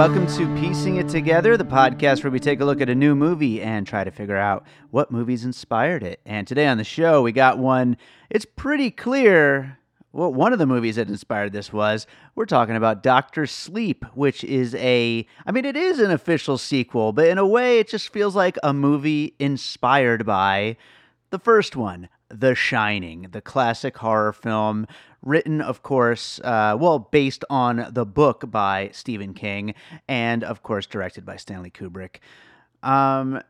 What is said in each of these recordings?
Welcome to Piecing It Together, the podcast where we take a look at a new movie and try to figure out what movies inspired it. And today on the show, we got one, it's pretty clear what one of the movies that inspired this was. We're talking about Doctor Sleep, which is a, I mean, it is an official sequel, but in a way, it just feels like a movie inspired by the first one, The Shining, the classic horror film, written, of course, uh, well, based on the book by Stephen King, and of course, directed by Stanley Kubrick. Um,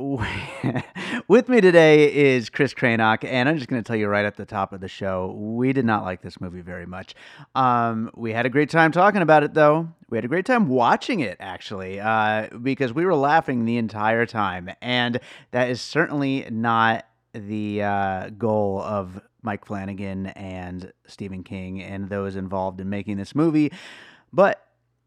with me today is Chris Cranock, and I'm just going to tell you right at the top of the show, we did not like this movie very much. Um, we had a great time talking about it, though. We had a great time watching it, actually, uh, because we were laughing the entire time, and that is certainly not the uh, goal of Mike Flanagan and Stephen King and those involved in making this movie. But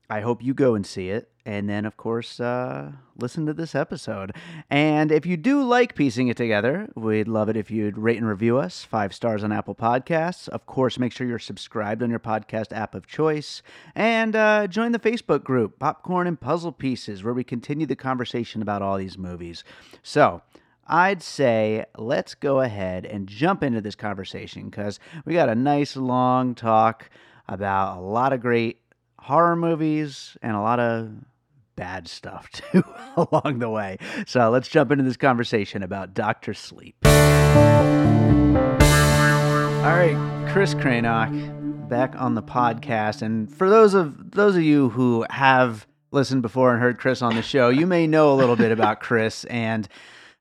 I hope you go and see it. And then, of course, uh, listen to this episode. And if you do like piecing it together, we'd love it if you'd rate and review us five stars on Apple Podcasts. Of course, make sure you're subscribed on your podcast app of choice. And uh, join the Facebook group, Popcorn and Puzzle Pieces, where we continue the conversation about all these movies. So, I'd say let's go ahead and jump into this conversation because we got a nice long talk about a lot of great horror movies and a lot of bad stuff too along the way. So let's jump into this conversation about Doctor Sleep. All right, Chris Cranock back on the podcast, and for those of those of you who have listened before and heard Chris on the show, you may know a little bit about Chris and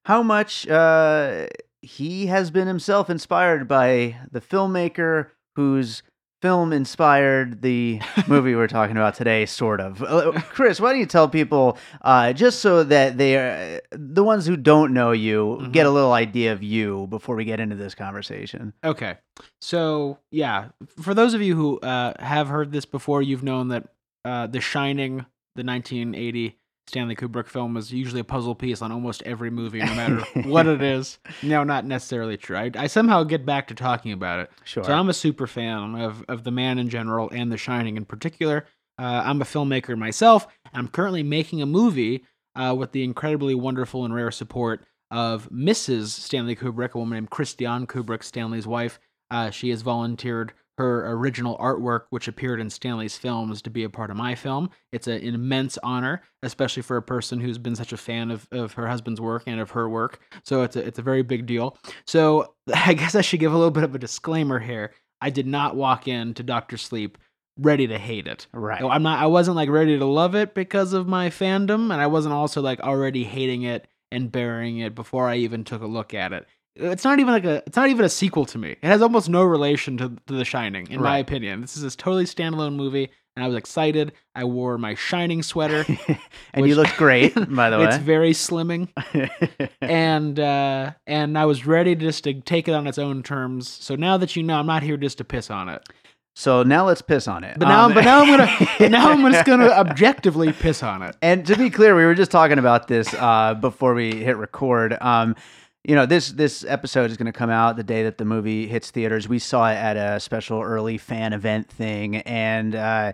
how much uh, he has been himself inspired by the filmmaker whose film inspired the movie we're talking about today, sort of. Uh, Chris, why don't you tell people, uh, just so that they are the ones who don't know you Mhm. get a little idea of you before we get into this conversation? Okay. So, yeah, for those of you who uh, have heard this before, you've known that uh, The Shining, the 1980 Stanley Kubrick film, is usually a puzzle piece on almost every movie, no matter what it is. No, not necessarily true. I, I somehow get back to talking about it. Sure. So I'm a super fan of, of The Man in general and The Shining in particular. Uh, I'm a filmmaker myself. I'm currently making a movie uh, with the incredibly wonderful and rare support of Mrs. Stanley Kubrick, a woman named Christiane Kubrick, Stanley's wife. Uh, she has volunteered her original artwork, which appeared in Stanley's films, to be a part of my film. It's an immense honor, especially for a person who's been such a fan of, of her husband's work and of her work. So it's a, it's a very big deal. So I guess I should give a little bit of a disclaimer here. I did not walk into Doctor Sleep ready to hate it. right. I'm not. I wasn't like ready to love it because of my fandom, and I wasn't also like already hating it and burying it before I even took a look at it. It's not even like a. It's not even a sequel to me. It has almost no relation to, to The Shining, in my opinion. This is a totally standalone movie, and I was excited. I wore my Shining sweater. and you which- look great, by the way. it's very slimming, and uh, and I was ready just to take it on its own terms. So now that you know, I'm not here just to piss on it. so now let's piss on it. But now, Um, but now I'm gonna, now I'm just gonna objectively piss on it. And to be clear, we were just talking about this uh, before we hit record. Um, you know, this this episode is going to come out the day that the movie hits theaters. We saw it at a special early fan event thing, and uh,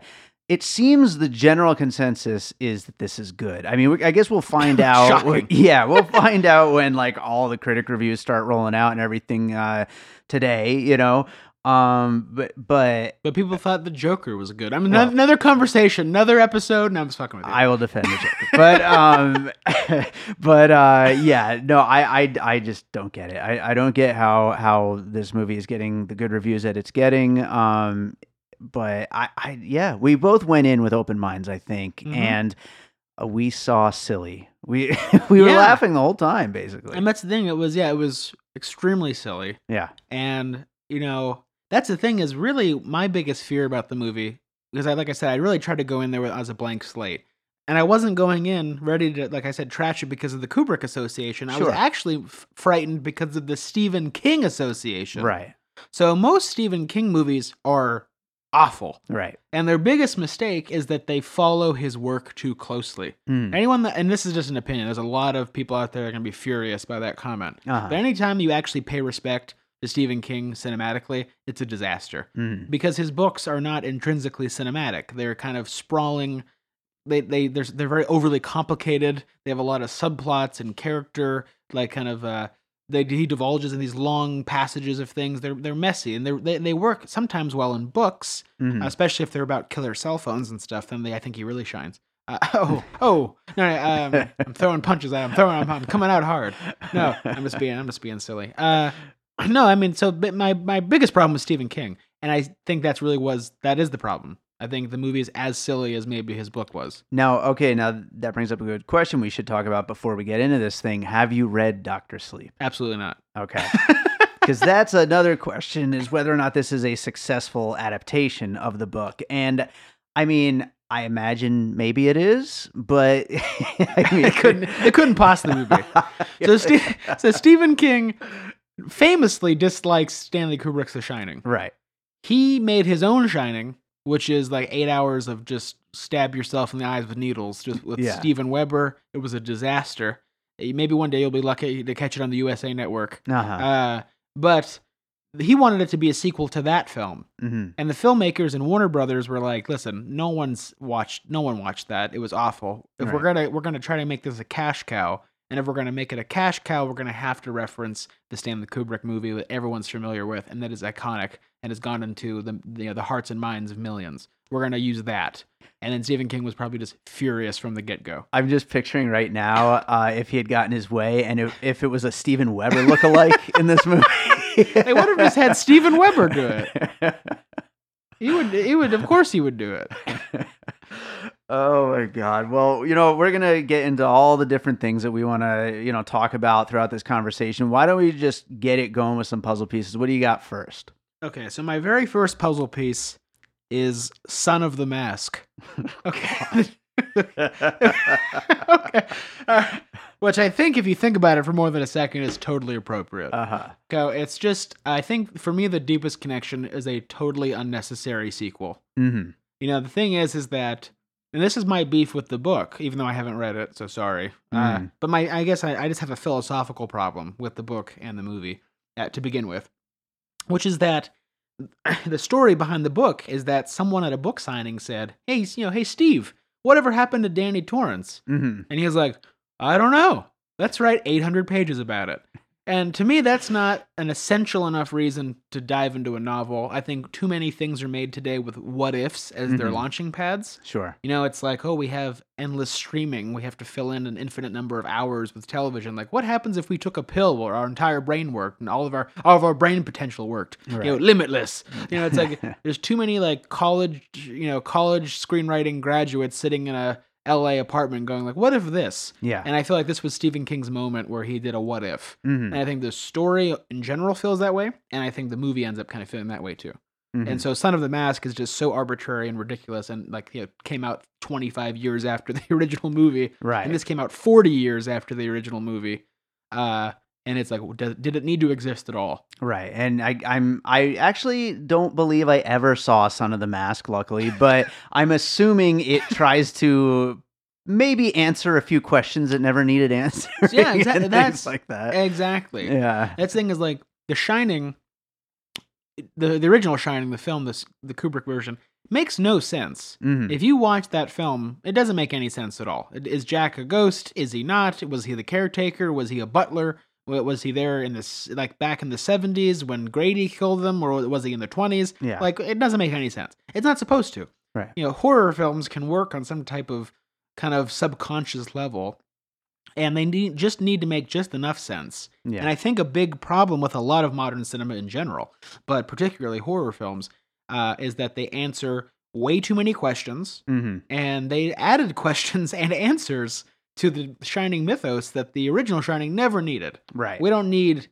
it seems the general consensus is that this is good. I mean, we, I guess we'll find out. Yeah, we'll find out when like all the critic reviews start rolling out and everything uh, today. You know. Um, but but But people thought the Joker was good. I mean, Well- another conversation, another episode. No, I'm just fucking with you. I will defend the Joker. but um, but uh, yeah, no, I, I I just don't get it. I, I don't get how how this movie is getting the good reviews that it's getting. Um, but I I yeah, we both went in with open minds, I think, Mhm. and uh, we saw silly. We we were Yeah. laughing the whole time, basically. and that's the thing. It was yeah, it was extremely silly. yeah. And you know, that's the thing is really my biggest fear about the movie because I like I said I really tried to go in there with, as a blank slate. And I wasn't going in ready to, like I said, trash it because of the Kubrick Association. I Sure. was actually f- frightened because of the Stephen King Association. Right. So most Stephen King movies are awful. Right. And their biggest mistake is that they follow his work too closely. Mm. Anyone that, and this is just an opinion, there's a lot of people out there that are going to be furious by that comment. Uh-huh. But anytime you actually pay respect to Stephen King cinematically, it's a disaster Mm. because his books are not intrinsically cinematic. They're kind of sprawling. They they there's they're very overly complicated. They have a lot of subplots and character like kind of uh they he divulges in these long passages of things. They're they're messy and they're, they they work sometimes well in books, Mhm. especially if they're about killer cell phones and stuff. Then they I think he really shines. Uh, oh oh no, no um, I'm throwing punches at him. Throwing I'm, I'm coming out hard. No, I'm just being I'm just being silly. Uh, no, I mean, so my my biggest problem with Stephen King, and I think that's really was that is the problem. I think the movie is as silly as maybe his book was. Now, okay, now that brings up a good question we should talk about before we get into this thing. Have you read Doctor Sleep? Absolutely not. Okay. Because that's another question is whether or not this is a successful adaptation of the book. And I mean, I imagine maybe it is, but I mean, It couldn't it couldn't possibly be. So, Ste- so Stephen King famously dislikes Stanley Kubrick's The Shining. right. He made his own Shining, which is like eight hours of just stab yourself in the eyes with needles, just with Yeah. Steven Weber. It was a disaster. Eh, Maybe one day you'll be lucky to catch it on the USA Network. Uh-huh. Uh, but he wanted it to be a sequel to that film. hmm And the filmmakers and Warner Brothers were like, "Listen, no one's watched. No one watched that. It was awful. If we're gonna we're gonna try to make this a cash cow, and if we're gonna make it a cash cow, we're gonna have to reference the Stanley Kubrick movie that everyone's familiar with, and that is iconic and has gone into the you know, the hearts and minds of millions. We're gonna use that." And then Stephen King was probably just furious from the get go. I'm just picturing right now uh, if he had gotten his way and if, if it was a Steven Weber lookalike in this movie. They would have just had Steven Weber do it. He would. He would. Of course, he would do it. oh my god. Well, you know, we're going to get into all the different things that we want to, you know, talk about throughout this conversation. Why don't we just get it going with some puzzle pieces? What do you got first? Okay, so my very first puzzle piece is Son of the Mask. Okay. okay. Uh, which I think, if you think about it for more than a second, is totally appropriate. Uh-huh. So it's just, I think for me, the deepest connection is a totally unnecessary sequel. Mhm. You know, the thing is, is that, and this is my beef with the book, even though I haven't read it, so sorry. Uh, Mm. but my, I guess I, I just have a philosophical problem with the book and the movie uh, to begin with, which is that the story behind the book is that someone at a book signing said, "Hey, you know, hey Steve, whatever happened to Danny Torrance?" Mhm. And he was like, "I don't know. Let's write 800 pages about it." And to me, that's not an essential enough reason to dive into a novel. I think too many things are made today with what ifs as their Mhm. launching pads. Sure. You know, it's like, oh, we have endless streaming. We have to fill in an infinite number of hours with television. Like, what happens if we took a pill where our entire brain worked and all of our all of our brain potential worked? Right. You know, limitless. You know, it's like there's too many like college, you know, college screenwriting graduates sitting in a LA apartment going like, what if this? Yeah. And I feel like this was Stephen King's moment where he did a what if. Mhm. And I think the story in general feels that way, and I think the movie ends up kind of feeling that way too. Mhm. And so Son of the Mask is just so arbitrary and ridiculous and like you know, came out 25 years after the original movie. right. And this came out 40 years after the original movie. Uh and it's like did, did it need to exist at all? Right, and I, I'm I actually don't believe I ever saw Son of the Mask. Luckily, but I'm assuming it tries to maybe answer a few questions that never needed answering. Yeah, exactly. That's- like that. Exactly. Yeah, That thing is like The Shining the the original Shining, the film this the Kubrick version makes no sense. Mhm. If you watch that film, it doesn't make any sense at all. Is Jack a ghost? Is he not? Was he the caretaker? Was he a butler? Wa- Was he there in this like back in the seventies when Grady killed them, or was he in the twenties? Yeah. Like it doesn't make any sense. It's not supposed to. Right. You know, horror films can work on some type of kind of subconscious level, and they need just need to make just enough sense. Yeah. And I think a big problem with a lot of modern cinema in general, but particularly horror films, uh, is that they answer way too many questions, mm-hmm. and they added questions and answers to the Shining mythos that the original Shining never needed. Right. We don't need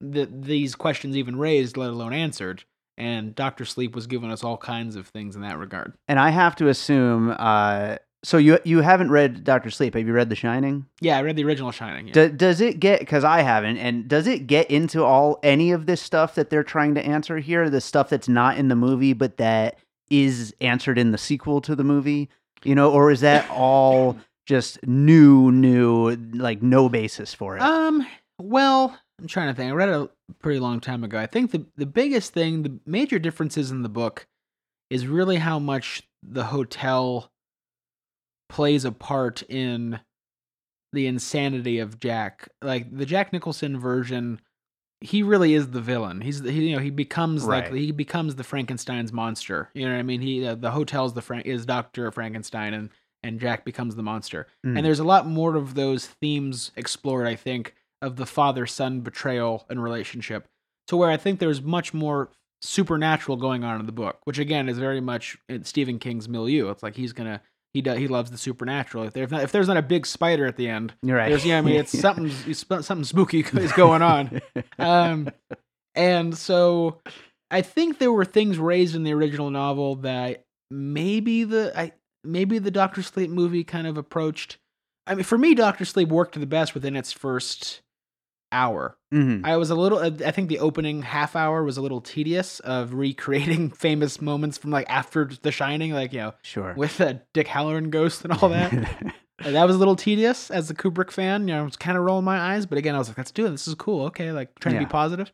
the, these questions even raised, let alone answered. And Doctor Sleep was giving us all kinds of things in that regard. and I have to assume. Uh, so you you haven't read Doctor Sleep? Have you read The Shining? Yeah, I read the original Shining. Yeah. Do, does it get because I haven't, and does it get into all any of this stuff that they're trying to answer here? The stuff that's not in the movie, but that is answered in the sequel to the movie, you know, or is that all just new, new, like no basis for it? Um. Well, I'm trying to think. I read it a pretty long time ago. I think the the biggest thing, the major differences in the book, is really how much the hotel plays a part in the insanity of Jack. Like the Jack Nicholson version, he really is the villain. He's the, he, you know he becomes like he becomes the Frankenstein's monster. You know what I mean? He uh, the hotel's the Frank is Doctor Frankenstein and and Jack becomes the monster. Mm. And there's a lot more of those themes explored, I think, of the father son betrayal and relationship, to where I think there's much more supernatural going on in the book, which again is very much in Stephen King's milieu. It's like he's gonna he does, he loves the supernatural. If, there, not, if there's not a big spider at the end, You're right. there's yeah, I mean it's something something spooky is going on. Um, and so I think there were things raised in the original novel that maybe the I maybe the Doctor Sleep movie kind of approached. I mean, for me, Doctor Sleep worked the best within its first hour. Mhm. I was a little. I think the opening half hour was a little tedious of recreating famous moments from like after The Shining, like you know, Sure. with uh, Dick Hallorann ghost and all that. That was a little tedious as a Kubrick fan. You know, I was kind of rolling my eyes, but again, I was like, let's do it. This is cool. Okay, like trying to be positive.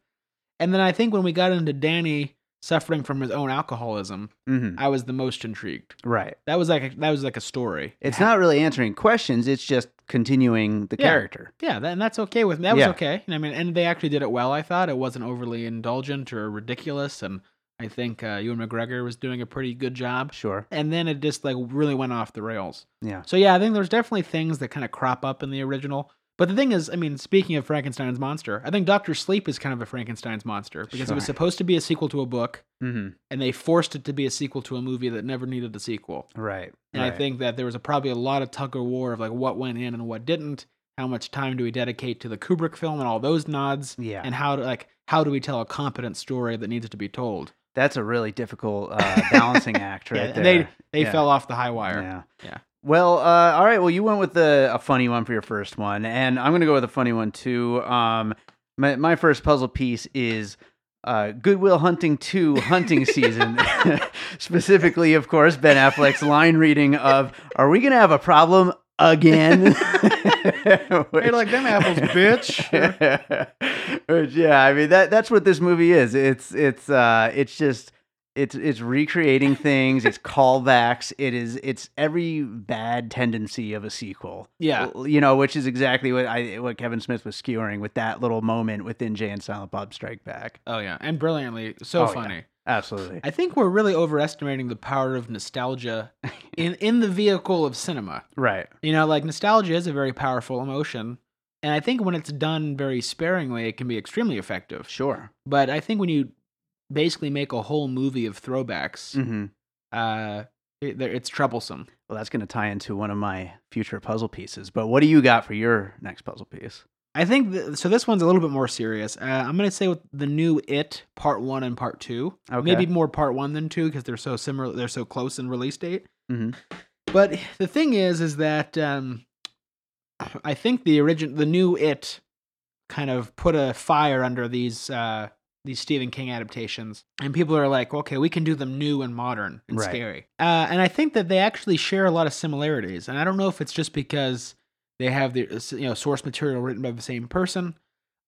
And then I think when we got into Danny suffering from his own alcoholism, Mhm. I was the most intrigued. Right. That was like a, that was like a story. It's not really answering questions. It's just continuing the Yeah. character. Yeah, that, and that's okay with me. That was Yeah. okay. I mean, and they actually did it well. I thought it wasn't overly indulgent or ridiculous, and I think uh, Ewan McGregor was doing a pretty good job. Sure. And then it just like really went off the rails. Yeah. So yeah, I think there's definitely things that kind of crop up in the original. But the thing is, I mean, speaking of Frankenstein's monster, I think Doctor Sleep is kind of a Frankenstein's monster because it was supposed to be a sequel to a book, hmm and they forced it to be a sequel to a movie that never needed a sequel. Right. And I think that there was a, probably a lot of tug of war of like what went in and what didn't. How much time do we dedicate to the Kubrick film and all those nods? Yeah. And how do like how do we tell a competent story that needs to be told? That's a really difficult uh, balancing act right yeah, there. and they they Yeah. fell off the high wire. Yeah. Yeah. Well, uh, all right. Well, you went with the, a funny one for your first one, and I'm going to go with a funny one too. Um, my, my first puzzle piece is uh, Good Will Hunting 2 hunting season. Specifically, of course, Ben Affleck's line reading of Are we going to have a problem again? Hey, like them apples, bitch. Which, yeah, I mean that that's what this movie is. It's it's uh it's just it's it's recreating things, it's callbacks, it is it's every bad tendency of a sequel. Yeah. You know, which is exactly what I what Kevin Smith was skewering with that little moment within Jay and Silent Bob Strike Back. Oh yeah, and brilliantly so Oh, yeah. funny. Absolutely. I think we're really overestimating the power of nostalgia in in the vehicle of cinema. Right. You know, like nostalgia is a very powerful emotion, and I think when it's done very sparingly, it can be extremely effective. Sure. But I think when you basically make a whole movie of throwbacks, hmm uh, it, it's troublesome. Well, that's going to tie into one of my future puzzle pieces. But what do you got for your next puzzle piece? I think th- so. This one's a little bit more serious. Uh, I'm gonna say with the new It Part One and Part Two, Okay. maybe more Part One than Two because they're so similar. They're so close in release date. hmm But the thing is, is that um, I think the origin, the new It, kind of put a fire under these uh, these Stephen King adaptations, and people are like, okay, we can do them new and modern and Right. scary. Uh, and I think that they actually share a lot of similarities, and I don't know if it's just because they have the uh, you know source material written by the same person,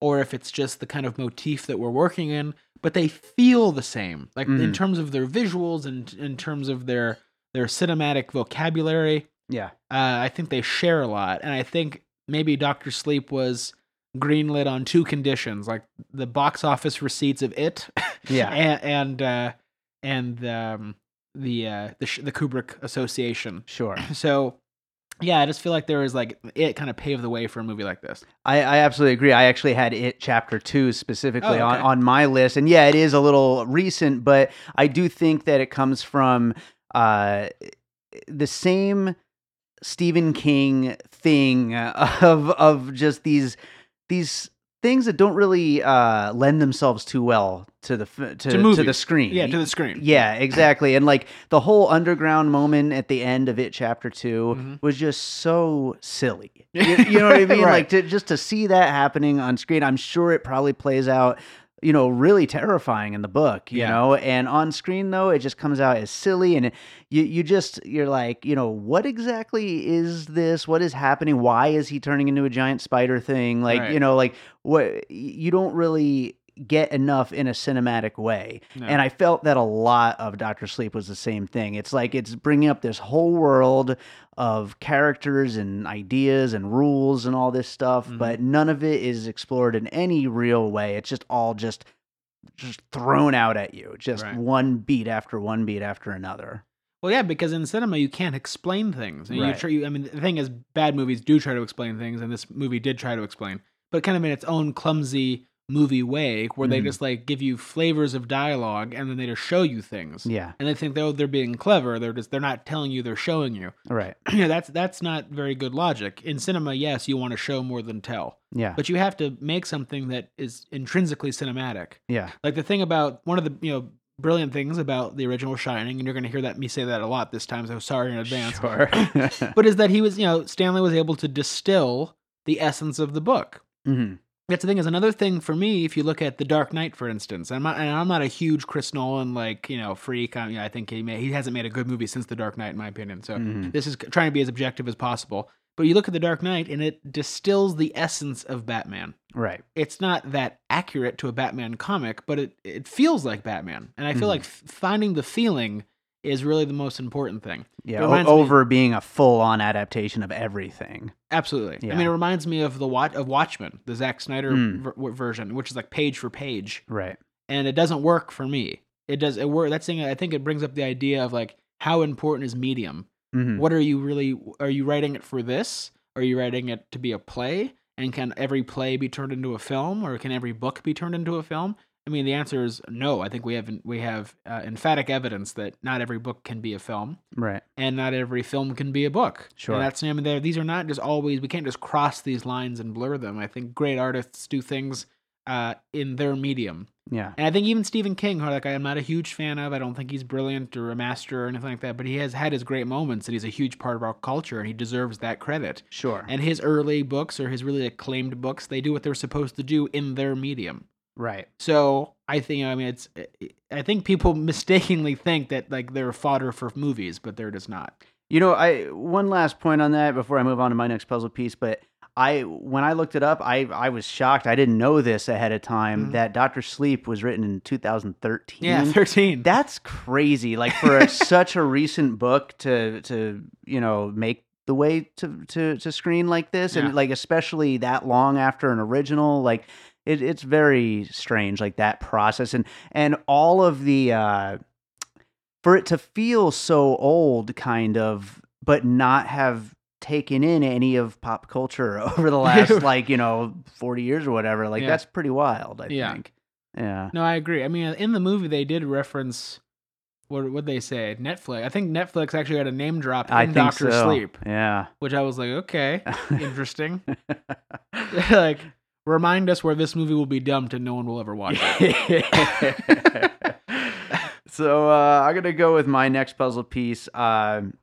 or if it's just the kind of motif that we're working in. But they feel the same, like in Mhm. terms of their visuals and in terms of their their cinematic vocabulary. Yeah. Uh, I think they share a lot, and I think maybe Doctor Sleep was greenlit on two conditions, like the box office receipts of it, Yeah. and and uh, and um, the uh, the the Kubrick Association. Sure. So, yeah, I just feel like there was like it kind of paved the way for a movie like this. I, I absolutely agree. I actually had it chapter two specifically Oh, on, on my list. And yeah, it is a little recent, but I do think that it comes from uh, the same Stephen King thing of of just these these things that don't really uh, lend themselves too well to the f- to, to, movies. the screen. Yeah, to the screen. Yeah, exactly. And like the whole underground moment at the end of it, chapter 2 Mhm. was just so silly. You, you know what I mean? Right. Like to just to see that happening on screen, I'm sure it probably plays out, you know, really terrifying in the book, you Yeah. know, and on screen though, it just comes out as silly and it, you you just you're like, you know, what exactly is this? What is happening? Why is he turning into a giant spider thing? Like, Right. you know, like what you don't really get enough in a cinematic way. No. And I felt that a lot of Doctor Sleep was the same thing. It's like it's bringing up this whole world of characters and ideas and rules and all this stuff, Mhm. but none of it is explored in any real way. It's just all just just thrown out at you, just Right. one beat after one beat after another. Well, yeah, because in cinema you can't explain things. And you try, you, I mean, the thing is, bad movies do try to explain things, and this movie did try to explain, but kind of in its own clumsy movie way, where they Mhm. just like give you flavors of dialogue, and then they just show you things. Yeah, And they think oh they're being clever. They're just they're not telling you. They're showing you. right. yeah, that's that's not very good logic. In cinema, yes, you want to show more than tell, Yeah, but you have to make something that is intrinsically cinematic. yeah, Like the thing about one of the you know brilliant things about the original Shining, and you're going to hear that me say that a lot this time. So sorry in advance. sure. But is that he was you know Stanley was able to distill the essence of the book. hmm That's the thing is another thing for me. If you look at The Dark Knight, for instance, I'm not, and I'm not a huge Chris Nolan like you know freak. I, know, I think he may, he hasn't made a good movie since The Dark Knight, in my opinion. So Mhm. this is trying to be as objective as possible. But you look at The Dark Knight, and it distills the essence of Batman. Right. It's not that accurate to a Batman comic, but it it feels like Batman, and I feel Mhm. like f- finding the feeling is really the most important thing. Yeah, o- reminds me- over being a full-on adaptation of everything. Absolutely. I mean, it reminds me of the Watch of Watchmen, the Zack Snyder Mm. ver- version, which is like page for page. Right. and it doesn't work for me. It does it work. That's thing. I think it brings up the idea of like how important is medium. Mhm. What are you really? Are you writing it for this? Are you writing it to be a play? And can every play be turned into a film, or can every book be turned into a film? I mean, the answer is no. I think we have we have uh, emphatic evidence that not every book can be a film, Right. and not every film can be a book. Sure. And that's I mean, they're- these are not just always. We can't just cross these lines and blur them. I think great artists do things uh, in their medium. Yeah. And I think even Stephen King, who like I'm not a huge fan of, I don't think he's brilliant or a master or anything like that, but he has had his great moments and he's a huge part of our culture and he deserves that credit. Sure. And his early books or his really acclaimed books, they do what they're supposed to do in their medium. Right. So I think I mean it's I think people mistakenly think that like they're fodder for movies, but they're just not. You know, I one last point on that before I move on to my next puzzle piece, but I when I looked it up, I I was shocked. I didn't know this ahead of time Mhm. that Doctor Sleep was written in 2013. Yeah, thirteen. That's crazy. Like for a, such a recent book to to you know make the way to to to screen like this, Yeah. and like especially that long after an original, like it, it's very strange. Like that process and and all of the uh, for it to feel so old, kind of, but not have taken in any of pop culture over the last like you know 40 years or whatever like Yeah. that's pretty wild i Yeah. think yeah No, I agree. I mean, in the movie, they did reference what would they say Netflix. I think Netflix actually had a name drop in i Doctor so Sleep, yeah which I was like, okay, interesting. like, remind us where this movie will be dumped and no one will ever watch it. so uh, I'm gonna go with my next puzzle piece, um,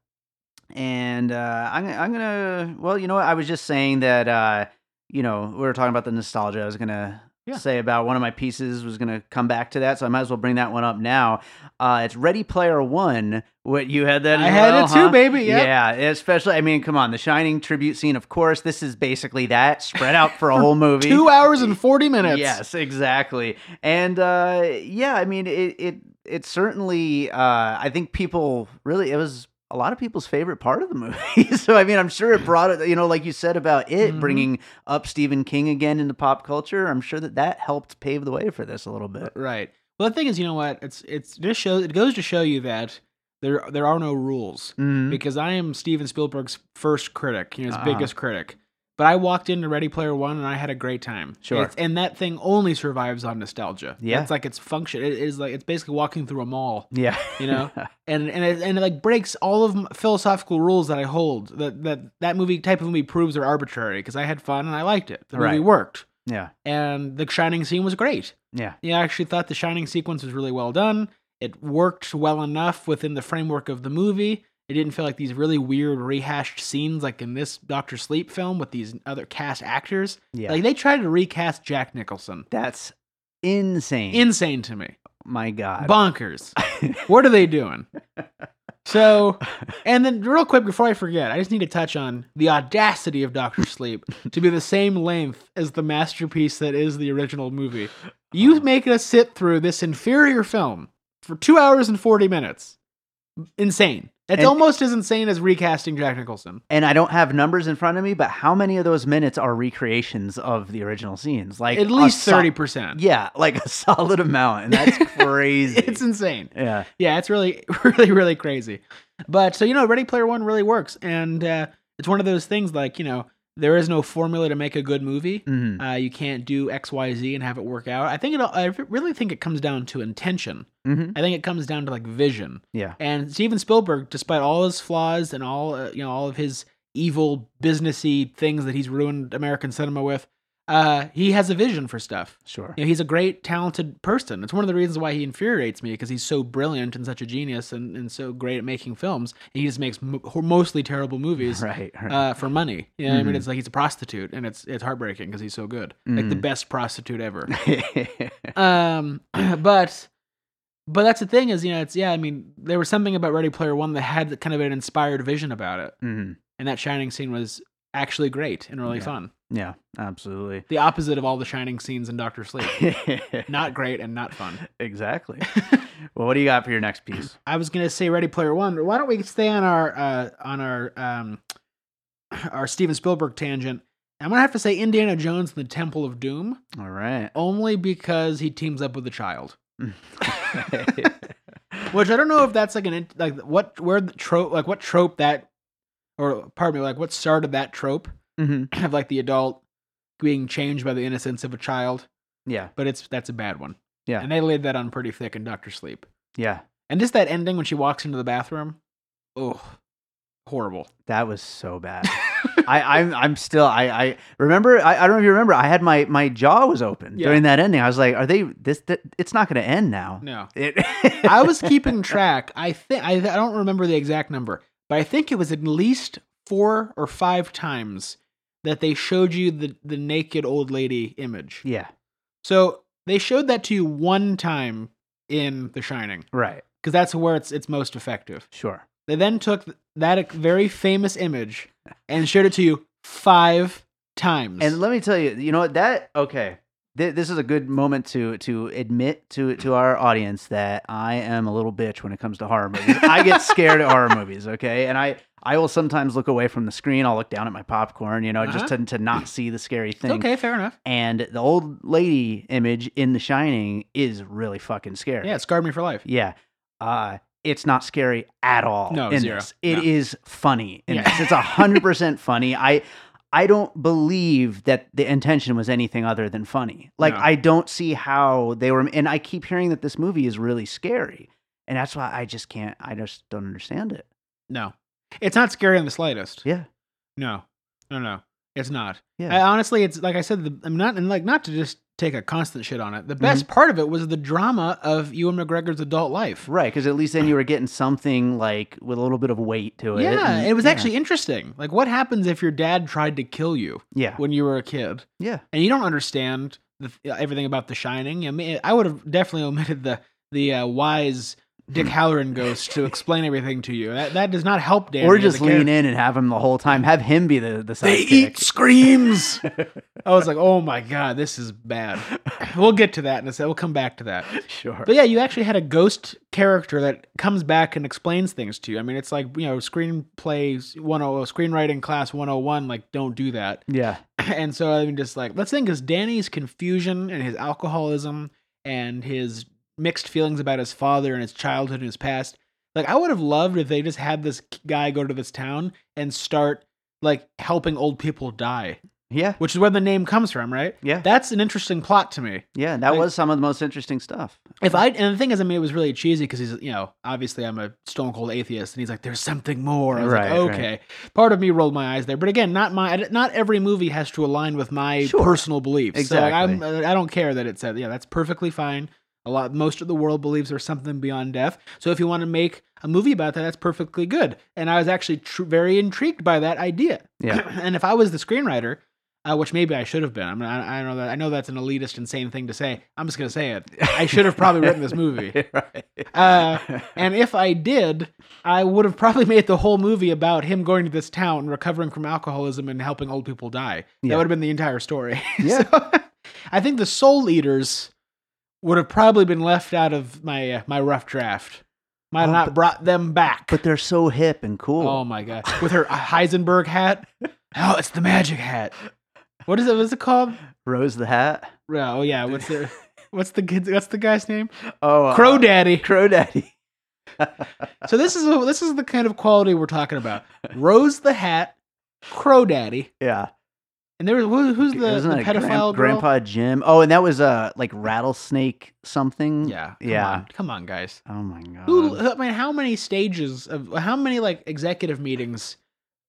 and uh, I'm I'm gonna. Well, you know what? I was just saying that. Uh, you know, we were talking about the nostalgia. I was gonna Yeah. say about one of my pieces was gonna come back to that, so I might as well bring that one up now. Uh, it's Ready Player One. What you had that? I had well, it too, baby. Yep. Yeah, especially. I mean, come on, the Shining tribute scene. Of course, this is basically that spread out for a whole movie. Two hours and forty minutes. Yes, exactly. And uh, yeah, I mean, it it it certainly. Uh, I think people really it was a lot of people's favorite part of the movie. so I mean, I'm sure it brought it. You know, like you said about it Mhm. bringing up Stephen King again into pop culture. I'm sure that that helped pave the way for this a little bit. Right. Well, the thing is, you know what? It's it's just shows it goes to show you that there there are no rules Mhm. because I am Steven Spielberg's first critic, you know, his Uh-huh. biggest critic. But I walked into Ready Player One and I had a great time. Sure. It's- and that thing only survives on nostalgia. Yeah. It's like its function. It is like it's basically walking through a mall. Yeah, You know? and and it, and it like breaks all of philosophical rules that I hold. That that that movie type of movie proves are arbitrary because I had fun and I liked it. The movie Right. worked, yeah, and the Shining scene was great. yeah, Yeah, I actually thought the Shining sequence was really well done. It worked well enough within the framework of the movie. It didn't feel like these really weird rehashed scenes like in this Doctor Sleep film with these other cast actors. yeah. Like they tried to recast Jack Nicholson. That's insane. Insane to me. My God. Bonkers. what are they doing? So, and then real quick before I forget, I just need to touch on the audacity of Doctor Sleep to be the same length as the masterpiece that is the original movie. You uh-huh. make us sit through this inferior film for two hours and 40 minutes. Insane. It's And- almost as insane as recasting Jack Nicholson. and I don't have numbers in front of me, but how many of those minutes are recreations of the original scenes? Like At least so- 30%. Yeah, like a solid amount, and that's crazy. it's insane. yeah, Yeah, it's really, really, really crazy. But so you know, Ready Player One really works, and uh, it's one of those things like you know there is no formula to make a good movie. Mhm. Uh, you can't do X, Y, Z and have it work out. I think it. I really think it comes down to intention. Mhm. I think it comes down to like vision. yeah, And Steven Spielberg, despite all his flaws and all uh, you know, all of his evil businessy things that he's ruined American cinema with, uh, he has a vision for stuff. sure. You know, he's a great, talented person. It's one of the reasons why he infuriates me because he's so brilliant and such a genius and, and so great at making films. And he just makes mo- mostly terrible movies Right, right. uh, for money. You know, what I mean, Mhm. it's like he's a prostitute, and it's it's heartbreaking because he's so good, like the Mhm. best prostitute ever. um, but but that's the thing is, you know, it's yeah. I mean, there was something about Ready Player One that had kind of an inspired vision about it, Mhm. and that Shining scene was actually great and really Yeah. fun. Yeah, absolutely. The opposite of all the Shining scenes in Doctor Sleep. not great and not fun. exactly. well, what do you got for your next piece? I was gonna say Ready Player One, but why don't we stay on our uh, on our um, our Steven Spielberg tangent? I'm gonna have to say Indiana Jones and the Temple of Doom, All right. only because he teams up with a child. Which I don't know if that's like an like what where the trope like what trope that or pardon me like what started that trope Mhm. of like the adult being changed by the innocence of a child, Yeah, but it's that's a bad one. Yeah. and they laid that on pretty thick in Doctor Sleep. yeah. And just that ending when she walks into the bathroom, oh, horrible. That was so bad. I, I'm I'm still I, I remember I, I don't know if you remember I had my my jaw was open Yeah. during that ending. I was like, are they this, th- it's not going to end now. No, It, I was keeping track. I think I, I don't remember the exact number, but I think it was at least four or five times that they showed you the the naked old lady image. yeah, So they showed that to you one time in The Shining right. because that's where it's it's most effective. Sure. They then took that very famous image and showed it to you five times. And let me tell you, you know what that okay. Th- this is a good moment to to admit to to our audience that I am a little bitch when it comes to horror movies. I get scared at horror movies, okay? And I I will sometimes look away from the screen. I'll look down at my popcorn, you know, just to to not see the scary thing. okay, fair enough. And the old lady image in The Shining is really fucking scary. Yeah, it scarred me for life. Yeah. Uh, it's not scary at all. No, in zero. This. It No. is funny. In Yeah. this. It's a hundred percent funny. I I don't believe that the intention was anything other than funny. Like No. I don't see how they were and I keep hearing that this movie is really scary. And that's why I just can't I just don't understand it. No, it's not scary in the slightest. Yeah. No, no, no, it's not. Yeah. I, honestly, it's like I said. The, I'm not and like not to just take a constant shit on it. The Mm-hmm. best part of it was the drama of Ewan McGregor's adult life. Right, because at least then you were getting something like with a little bit of weight to it. Yeah, and- it was yeah. actually interesting. Like, what happens if your dad tried to kill you Yeah. when you were a kid, Yeah. and you don't understand the, everything about The Shining? I mean, I would have definitely omitted the the uh, wise Dick Hallorann ghost to explain everything to you. That that does not help Danny. or just lean in and have him the whole time. Have him be the the They sidekick. eat screams. I was like, oh my god, this is bad. We'll get to that in a second. We'll come back to that. sure. But yeah, you actually had a ghost character that comes back and explains things to you. I mean, it's like you know, screenplays one oh screenwriting class one hundred one. Like, don't do that. yeah. and so I mean, just like let's think, is Danny's confusion and his alcoholism and his mixed feelings about his father and his childhood and his past. Like, I would have loved if they just had this guy go to this town and start like helping old people die, Yeah. which is where the name comes from, right? Yeah. That's an interesting plot to me. Yeah. That like- was some of the most interesting stuff. If I and the thing is, I mean, it was really cheesy because he's, you know, obviously I'm a stone cold atheist, and he's like, "There's something more." I was Right, like, right. "Okay." Part of me rolled my eyes there, but again, not my, not every movie has to align with my Sure. personal beliefs. So I'm, Exactly. I don't care that it said, yeah, that's perfectly fine. A lot, most of the world believes there's something beyond death. So if you want to make a movie about that, that's perfectly good. And I was actually tr- very intrigued by that idea. Yeah. and if I was the screenwriter, uh, which maybe I should have been. I mean, I, I know that. I know that's an elitist, insane thing to say. I'm just gonna say it. I should have probably written this movie. right. Uh, and if I did, I would have probably made the whole movie about him going to this town, recovering from alcoholism, and helping old people die. Yeah. That would have been the entire story. Yeah. So, I think the Soul Eaters would have probably been left out of my uh, my rough draft. Might have Oh, not but- brought them back. but they're so hip and cool. oh my god, with her Heisenberg hat. Oh, it's the magic hat. What is it? What's it called? Rose the Hat. Oh yeah, what's the what's the kid? What's the guy's name? Oh, uh, Crow Daddy. Crow Daddy. So this is this is the kind of quality we're talking about. Rose the Hat, Crow Daddy, yeah. And there was who, who's the, Wasn't the that a pedophile girl? Grandpa Jim. Oh, and that was uh like rattlesnake something. Yeah, come Yeah. on, come on, guys. Oh my god. Who? I mean, how many stages of how many like executive meetings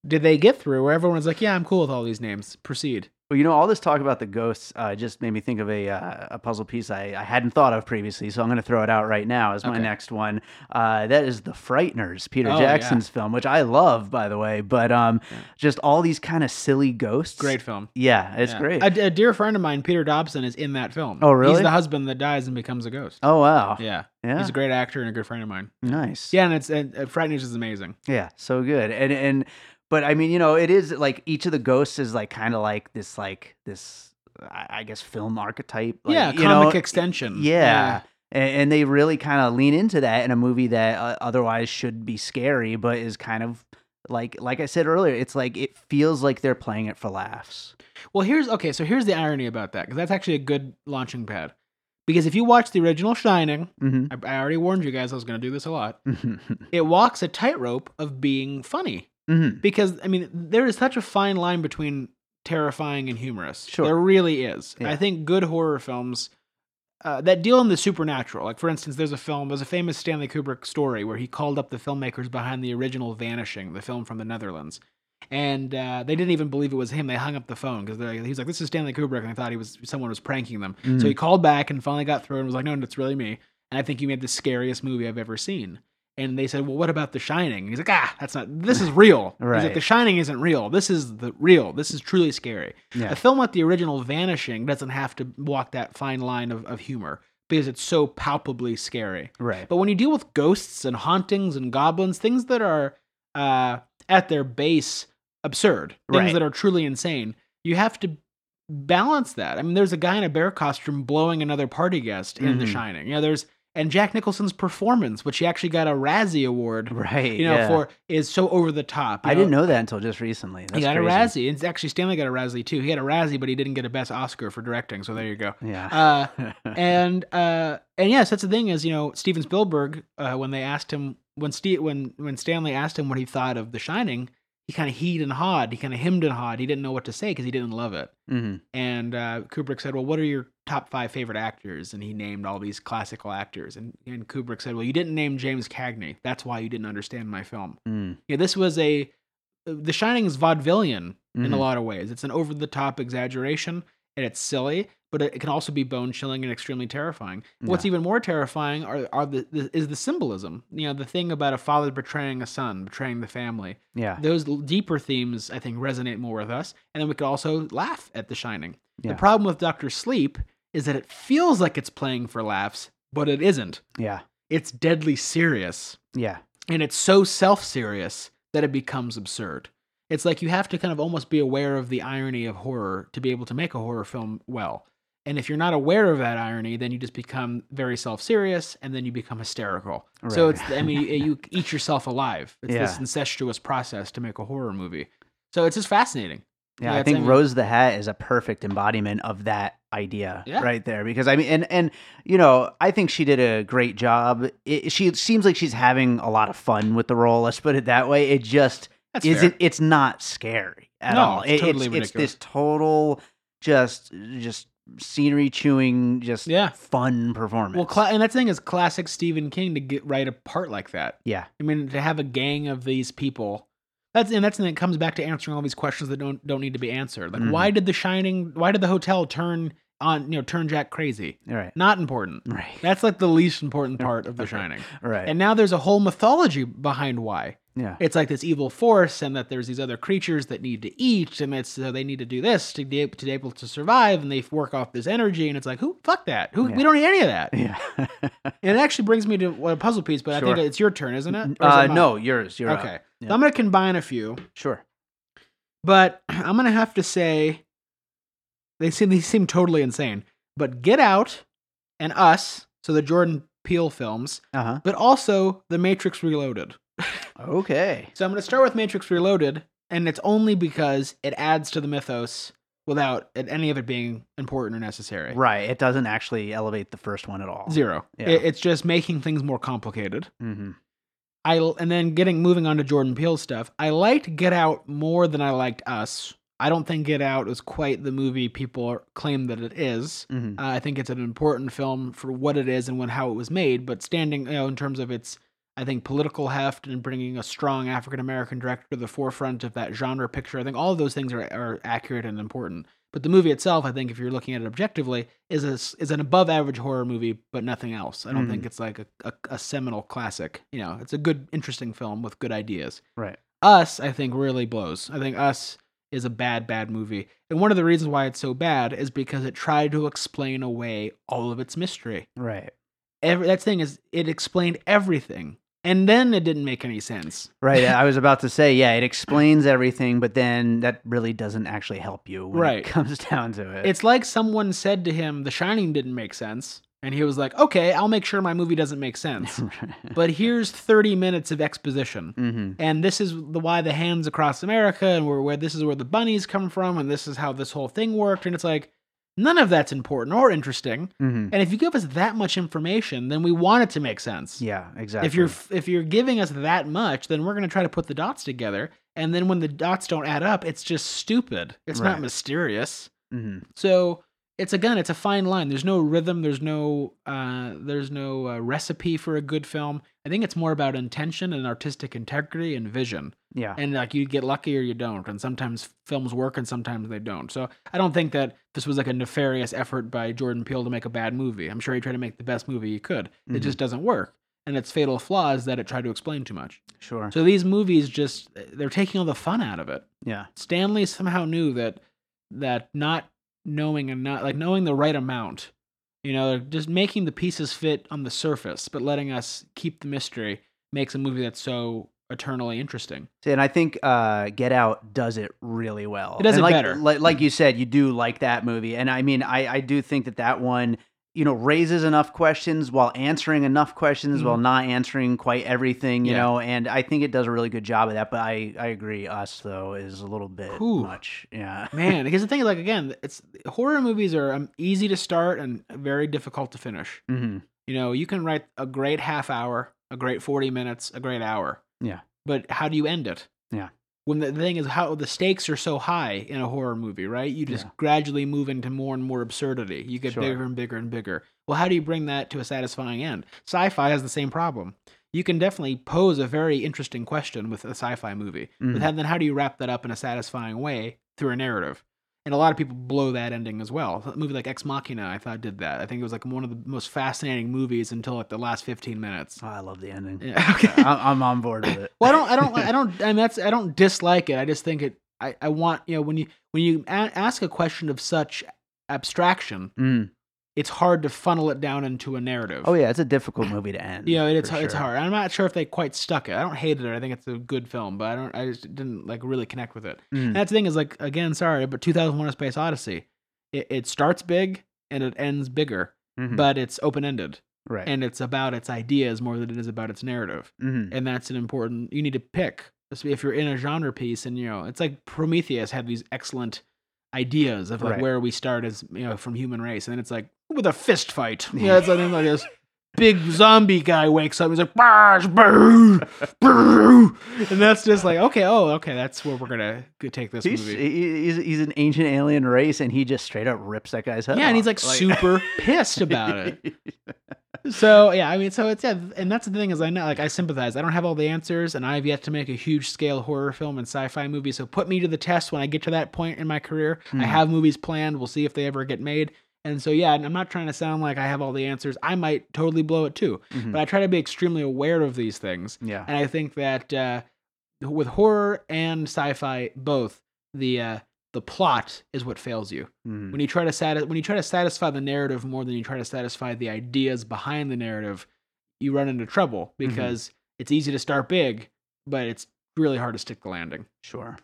did they get through where everyone was like, "Yeah, I'm cool with all these names. Proceed." Well, you know, all this talk about the ghosts uh, just made me think of a uh, a puzzle piece I, I hadn't thought of previously, so I'm going to throw it out right now as my Okay. next one. Uh, that is the Frighteners, Peter Oh, yeah. Jackson's film, which I love, by the way. But um, Yeah. just all these kind of silly ghosts. Great film. Yeah, it's Yeah. great. A, a dear friend of mine, Peter Dobson, is in that film. Oh, really? He's the husband that dies and becomes a ghost. oh wow. Yeah. Yeah. he's a great actor and a good friend of mine. nice. Yeah, and it's and, uh, Frighteners is amazing. Yeah, so good. And and but I mean, you know, it is like each of the ghosts is like kind of like this like this I guess film archetype. Like, yeah, comic know, extension. Yeah. And, and they really kind of lean into that in a movie that uh, otherwise should be scary, but is kind of like like I said earlier, it's like it feels like they're playing it for laughs. Well, here's okay. So here's the irony about that because that's actually a good launching pad. Because if you watch the original Shining, hmm I, I already warned you guys I was going to do this a lot. It walks a tightrope of being funny hmm because I mean there is such a fine line between terrifying and humorous. Sure. There really is. Yeah. I think good horror films uh, that deal in the supernatural, like for instance, there's a film, there's a famous Stanley Kubrick story where he called up the filmmakers behind the original Vanishing, the film from the Netherlands. And uh, they didn't even believe it was him. They hung up the phone because he's like, "This is Stanley Kubrick," and I thought he was someone was pranking them. So Mhm. he called back and finally got through and was like, "No, no, it's really me." And I think you made the scariest movie I've ever seen. And they said, "Well, what about The Shining?" And he's like, "Ah, that's not. This is real." He's like, "The Shining isn't real. This is the real. This is truly scary." Yeah. A film like the original Vanishing doesn't have to walk that fine line of, of humor because it's so palpably scary. Right. But when you deal with ghosts and hauntings and goblins, things that are uh, at their base absurd, things Right. that are truly insane, you have to balance that. I mean, there's a guy in a bear costume blowing another party guest in The Mhm. Shining. You know, there's and Jack Nicholson's performance, which he actually got a Razzie Award, Right. you know, yeah. for is so over the top. I didn't know that until just recently. That's he got crazy. a Razzie. It's actually Stanley got a Razzie too. He had a Razzie, but he didn't get a Best Oscar for directing. So there you go. Yeah. Uh, and uh, and yes, that's the thing is you know Steven Spielberg uh, when they asked him when Steve when when Stanley asked him what he thought of The Shining, he kind of heed and hawed. He kind of hemmed and hawed. He didn't know what to say because he didn't love it. Mhm. And uh, Kubrick said, "Well, what are your top five favorite actors?" And he named all these classical actors. And and Kubrick said, "Well, you didn't name James Cagney. That's why you didn't understand my film." Mm. Yeah, this was a The Shining is vaudevillian in a Mhm. lot of ways. It's an over the top exaggeration and it's silly, but it, can also be bone chilling and extremely terrifying. What's even more terrifying are, are the, the is the symbolism. You know, the thing about a father betraying a son, betraying the family. Yeah. Those deeper themes, I think, resonate more with us. And then we could also laugh at The Shining. Yeah. The problem with Doctor Sleep is that it feels like it's playing for laughs, but it isn't. Yeah. it's deadly serious Yeah. and it's so self-serious that it becomes absurd. It's like you have to kind of almost be aware of the irony of horror to be able to make a horror film well. And if you're not aware of that irony, then you just become very self-serious and then you become hysterical. So it's I mean you eat yourself alive. It's this incestuous process to make a horror movie. So it's just fascinating. Yeah, Yeah, I think I mean- Rose the Hat is a perfect embodiment of that idea Yeah. right there. Because I mean, and and you know, I think she did a great job. It, she seems like she's having a lot of fun with the role. Let's put it that way. It just That's isn't. fair. It's not scary at No, all. it's It- totally it's, ridiculous. this total just just scenery chewing, just Yeah. fun performance. Well, cla- and that thing is classic Stephen King to get write a part like that. yeah, I mean, to have a gang of these people. That's and that's and it comes back to answering all these questions that don't don't need to be answered. Like, Mhm. why did The Shining? Why did the hotel turn on? You know, turn Jack crazy? Right. Not important. right, That's like the least important part of The Shining. right, And now there's a whole mythology behind why. yeah, It's like this evil force, and that there's these other creatures that need to eat, and it's so they need to do this to be, to be able to survive, and they work off this energy, and it's like, who? Fuck that. Who? Yeah. We don't need any of that. yeah. And it actually brings me to a puzzle piece, but I think it's your turn, isn't it? Or uh, it no, yours. You're. Okay. Yeah. So I'm going to combine a few, Sure. but I'm going to have to say they seem they seem totally insane. But Get Out and Us, so the Jordan Peele films, Uh huh. but also The Matrix Reloaded. Okay. So I'm going to start with Matrix Reloaded, and it's only because it adds to the mythos without any of it being important or necessary. Right. It doesn't actually elevate the first one at all. Zero. Yeah. It- it's just making things more complicated. Mm-hmm. I and then getting moving on to Jordan Peele stuff. I liked Get Out more than I liked Us. I don't think Get Out is quite the movie people claim that it is. Mm-hmm. Uh, I think it's an important film for what it is and when how it was made. But standing, you know, in terms of its, I think political heft and bringing a strong African American director to the forefront of that genre picture, I think all of those things are are accurate and important. But the movie itself, I think, if you're looking at it objectively, is a, is an above average horror movie, but nothing else. I don't Mhm. think it's like a, a, a seminal classic. You know, it's a good, interesting film with good ideas. Right. Us, I think, really blows. I think Us is a bad, bad movie. And one of the reasons why it's so bad is because it tried to explain away all of its mystery. Right. Every, that thing is, it explained everything. And then it didn't make any sense. Right. I was about to say, yeah, it explains everything, but then that really doesn't actually help you when Right. it comes down to it. It's like someone said to him, The Shining didn't make sense. And he was like, okay, I'll make sure my movie doesn't make sense. but here's 30 minutes of exposition. mm-hmm. and this is the why the hands across America, and where, where this is where the bunnies come from, and this is how this whole thing worked. And it's like none of that's important or interesting. Mm-hmm. And if you give us that much information, then we want it to make sense. Yeah, exactly. If you're if you're giving us that much, then we're going to try to put the dots together. And then when the dots don't add up, it's just stupid. It's Right. not mysterious. hmm So it's again, it's a fine line. There's no rhythm. There's no uh, there's no uh, recipe for a good film. I think it's more about intention and artistic integrity and vision yeah, and like you get lucky or you don't and sometimes films work and sometimes they don't so i don't think that this was like a nefarious effort by jordan peele to make a bad movie i'm sure he tried to make the best movie he could it Mhm. just doesn't work and its fatal flaw is that it tried to explain too much sure. so these movies just they're taking all the fun out of it yeah, stanley somehow knew that that not knowing and not like knowing the right amount you know just making the pieces fit on the surface but letting us keep the mystery makes a movie that's so eternally interesting See, and I think uh, Get Out does it really well. It does And it like, better. Like, like you said, you do like that movie, and I mean, I I do think that that one. You know, raises enough questions while answering enough questions Mhm. while not answering quite everything. You Yeah. know, and I think it does a really good job of that. But I, I agree. Us though is a little bit Whew. much. Yeah. Man, because the thing is, like again, it's horror movies are um, easy to start and very difficult to finish. hmm You know, you can write a great half hour, a great forty minutes, a great hour. Yeah. But how do you end it? Yeah. When the, thing is, how the stakes are so high in a horror movie, right? You just Yeah. gradually move into more and more absurdity. You get Sure. bigger and bigger and bigger. Well, how do you bring that to a satisfying end? Sci-fi has the same problem. You can definitely pose a very interesting question with a sci-fi movie. Mhm. But then how do you wrap that up in a satisfying way through a narrative? And a lot of people blow that ending as well. A movie like Ex Machina, I thought did that. I think it was like one of the most fascinating movies until like the last 15 minutes. Oh, I love the ending. Yeah, okay. I- I'm on board with it. well, I don't, I don't, I don't, I mean, that's, I don't dislike it. I just think it, I, I want, you know, when you, when you a- ask a question of such abstraction, Mm, it's hard to funnel it down into a narrative. Oh yeah, it's a difficult movie to end. Know, it's for it's hard. I'm not sure if they quite stuck it. I don't hate it. I think it's a good film, but I don't. I just didn't like really connect with it. Mm. That's the thing is like again, sorry, but 2001: A Space Odyssey, it, it starts big and it ends bigger, Mhm. but it's open ended right. and it's about its ideas more than it is about its narrative. Mhm. And that's an important. You need to pick if you're in a genre piece, and you know, it's like Prometheus had these excellent ideas of like Right. where we start as you know from human race, and then it's like with a fist fight. Yeah, it's like, then like this big zombie guy wakes up. He's like, "Bash, boo, boo," and that's just like, okay, oh, okay, that's where we're gonna go take this He's, movie. he- he's he's an ancient alien race, and he just straight up rips that guy's head Yeah, and he's off. like, super pissed about it. So yeah, I mean, so it's yeah, and that's the thing is I know like I sympathize. I don't have all the answers, and I've yet to make a huge scale horror film and sci-fi movie. So put me to the test when I get to that point in my career. I Mhm. have movies planned. We'll see if they ever get made. And so yeah, and I'm not trying to sound like I have all the answers. I might totally blow it too, Mhm. but I try to be extremely aware of these things. yeah, And I think that uh, with horror and sci-fi both, the uh, the plot is what fails you Mhm. when you try to sati- when you try to satisfy the narrative more than you try to satisfy the ideas behind the narrative, you run into trouble Mm-hmm. because it's easy to start big, but it's really hard to stick the landing. Sure.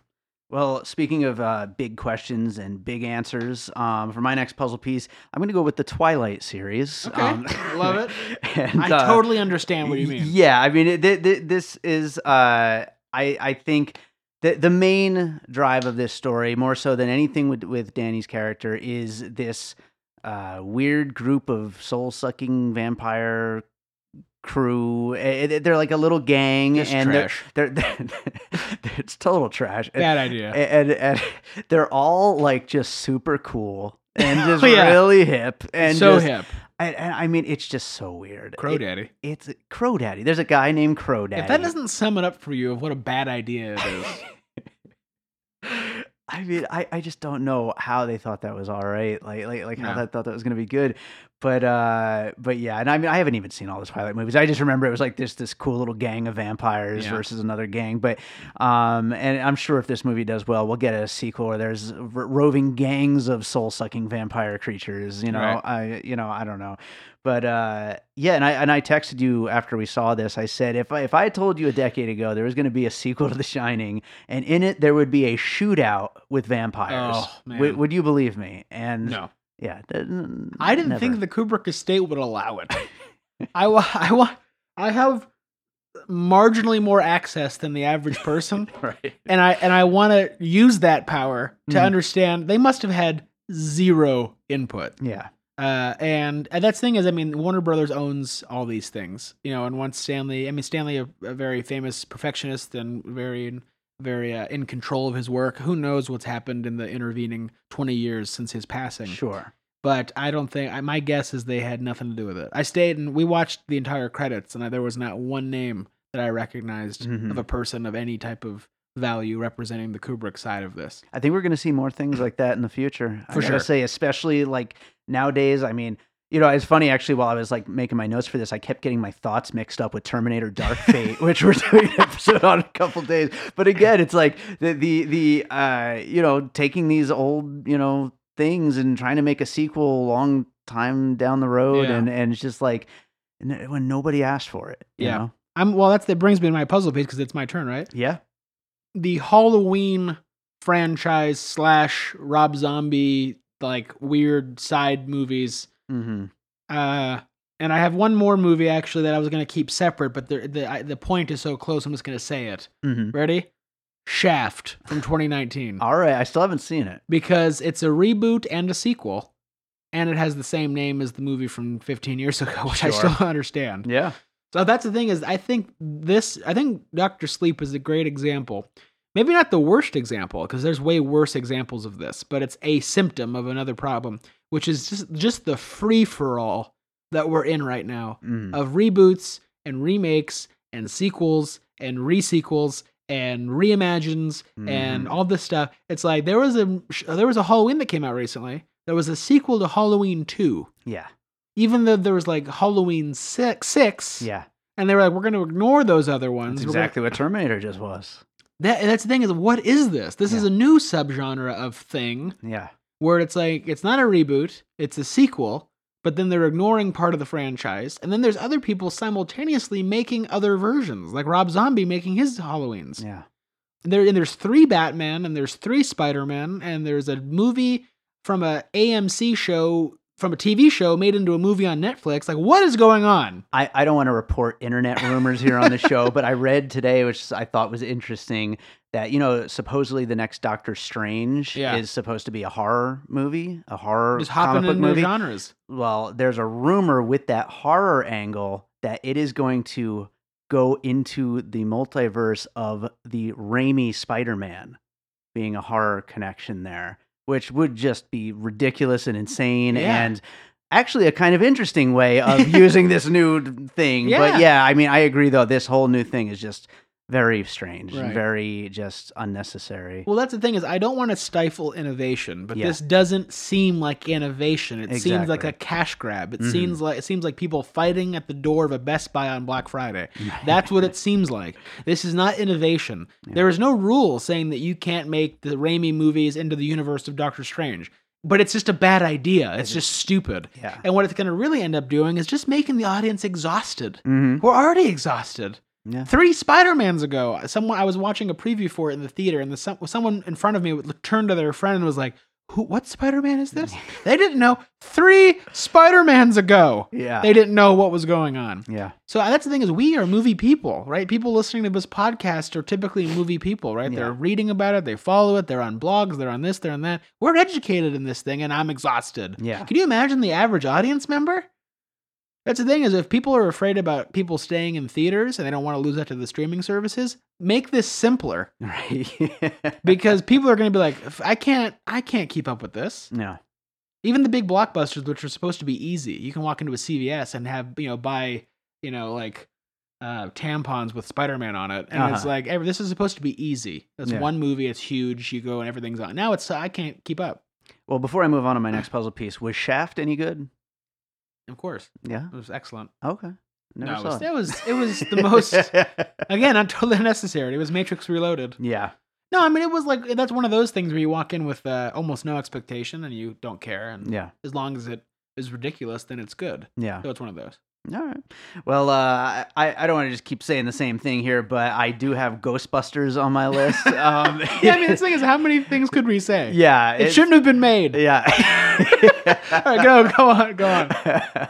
Well, speaking of uh, big questions and big answers, um, for my next puzzle piece, I'm going to go with the Twilight series. Okay. Um, Love it. and, I uh, totally understand what you mean. Yeah, I mean, it, th- th- this is, uh, I, I think the the main drive of this story, more so than anything with with Danny's character, is this uh, weird group of soul sucking vampire crew. Eh, eh, They're like a little gang, Just and they're, they're, they're, it's total trash. And- Bad idea. and, and they're all like just super cool and just Oh, yeah. really hip and so just, hip. And, and I mean, it's just so weird. Crow It- Daddy. it's Crow Daddy. There's a guy named Crow Daddy. If that doesn't sum it up for you of what a bad idea it is. I mean, I, I just don't know how they thought that was all right. Like like like how they thought that was gonna be good. But uh but yeah, and I mean I haven't even seen all the Twilight movies. I just remember it was like this this cool little gang of vampires Yeah. versus another gang. But um and I'm sure if this movie does well, we'll get a sequel where there's ro- roving gangs of soul sucking vampire creatures. You know, Right. I you know I don't know. But uh, yeah, and I and I texted you after we saw this. I said if I, if I told you a decade ago there was going to be a sequel to The Shining, and in it there would be a shootout with vampires, Oh, would, man. would you believe me? And No. Yeah, I didn't never. think the Kubrick estate would allow it. I wa- I wa- I have marginally more access than the average person. right. and I and I want to use that power to Mhm. understand they must have had zero input. Yeah, Uh, and, and that's the thing is, I mean, Warner Brothers owns all these things, you know. And once Stanley, I mean, Stanley, a, a very famous perfectionist and very, very uh, in control of his work. Who knows what's happened in the intervening twenty years since his passing? sure. But I don't think. I, my guess is they had nothing to do with it. I stayed and we watched the entire credits, and I, there was not one name that I recognized Mhm. of a person of any type of value representing the Kubrick side of this. I think we're going to see more things like that in the future. I For gotta sure. say, especially like nowadays. I mean, you know, it's funny actually. While I was like making my notes for this, I kept getting my thoughts mixed up with Terminator: Dark Fate, which we're doing an episode on a couple days. But again, it's like the the the uh, you know taking these old you know things and trying to make a sequel a long time down the road, Yeah. and and it's just like when nobody asked for it. You Yeah. know? I'm well. That's that brings me to my puzzle piece because it's my turn, right? Yeah. The Halloween franchise slash Rob Zombie like weird side movies. Mm-hmm. Uh, and I have one more movie actually that I was gonna keep separate, but the the I, the point is so close. I'm just gonna say it. Mm-hmm. Ready? Shaft from 2019 All right. I still haven't seen it. because it's a reboot and a sequel, and it has the same name as the movie from 15 years ago, which I still don't understand. Yeah. So that's the thing is I think this I think Doctor Sleep is a great example. Maybe not the worst example because there's way worse examples of this, but it's a symptom of another problem, which is just just the free for all that we're in right now Mm. of reboots and remakes and sequels and resequels and reimagines and Mhm. all this stuff. It's like there was a there was a Halloween that came out recently. There was a sequel to Halloween 2 Yeah. even though there was like Halloween six, six Yeah. and they were like, we're going to ignore those other ones. That's We're gonna- exactly what Terminator just was. that, that's the thing is, what is this? This is a new subgenre of thing Yeah. Where it's like it's not a reboot, it's a sequel, but then they're ignoring part of the franchise. And then there's other people simultaneously making other versions, like Rob Zombie making his Halloweens. Yeah. There and there's three Batman and there's three Spider-Man and there's a movie from a AMC show from a TV show made into a movie on Netflix. Like what is going on? I, I don't want to report internet rumors here on the show, but I read today, which I thought was interesting, that, you know, supposedly the next Doctor Strange Yeah. is supposed to be a horror movie, a horror Just comic hopping book into movie. genres. Well, there's a rumor with that horror angle that it is going to go into the multiverse of the Raimi Spider Man being a horror connection there, which would just be ridiculous and insane Yeah. and actually a kind of interesting way of using this new thing. Yeah. But yeah, I mean, I agree though, this whole new thing is just very strange Right. very just unnecessary. Well, that's the thing is I don't want to stifle innovation, but Yeah. this doesn't seem like innovation. It seems like a cash grab. It Mhm. seems like it seems like people fighting at the door of a Best Buy on Black Friday. That's what it seems like. This is not innovation. Yeah. There is no rule saying that you can't make the Raimi movies into the universe of Doctor Strange. But it's just a bad idea. It's just stupid. Yeah. And what it's going to really end up doing is just making the audience exhausted. hmm We're already exhausted. Yeah. Three Spider-Mans ago, someone I was watching a preview for it in the theater, and the some, someone in front of me turned to their friend and was like, "Who? What Spider-Man is this?" they didn't know. Three Spider-Mans ago, Yeah. they didn't know what was going on. yeah. So that's the thing is we are movie people, right? People listening to this podcast are typically movie people, right? They're reading about it, they follow it, they're on blogs, they're on this, they're on that. We're educated in this thing, and I'm exhausted. Yeah. Can you imagine the average audience member? That's the thing is if people are afraid about people staying in theaters and they don't want to lose that to the streaming services, make this simpler Right. because people are going to be like, I can't, I can't keep up with this. yeah. Even the big blockbusters, which are supposed to be easy, you can walk into a CVS and have you know buy you know like uh, tampons with Spider-Man on it, and it's Uh-huh. like every, this is supposed to be easy. That's Yeah. one movie. It's huge. You go and everything's on. Now it's I can't keep up. Well, before I move on to my next puzzle piece, was Shaft any good? Of course, Yeah. it was excellent. Okay. Never no, it saw was, it was it was the most again not totally unnecessary. It was Matrix Reloaded. yeah. No, I mean it was like that's one of those things where you walk in with uh, almost no expectation and you don't care, and Yeah. as long as it is ridiculous, then it's good. Yeah. So it's one of those. All right. Well, uh, I, I don't want to just keep saying the same thing here, but I do have Ghostbusters on my list. Um, Yeah, I mean the thing is, how many things could we say? yeah. it shouldn't have been made. Yeah. All right, go go on, go on.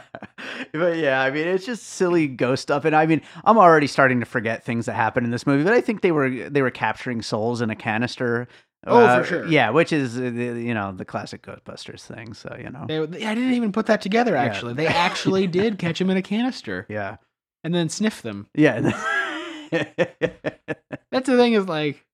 but yeah, I mean, it's just silly ghost stuff, and I mean, I'm already starting to forget things that happened in this movie, but I think they were they were capturing souls in a canister. Oh, Uh, for sure. Yeah, which is uh, the, you know the classic Ghostbusters thing. So you know. They, they- I didn't even put that together. Yeah. Actually, they actually did catch him in a canister yeah. and then sniff them. Yeah. That's the thing is like,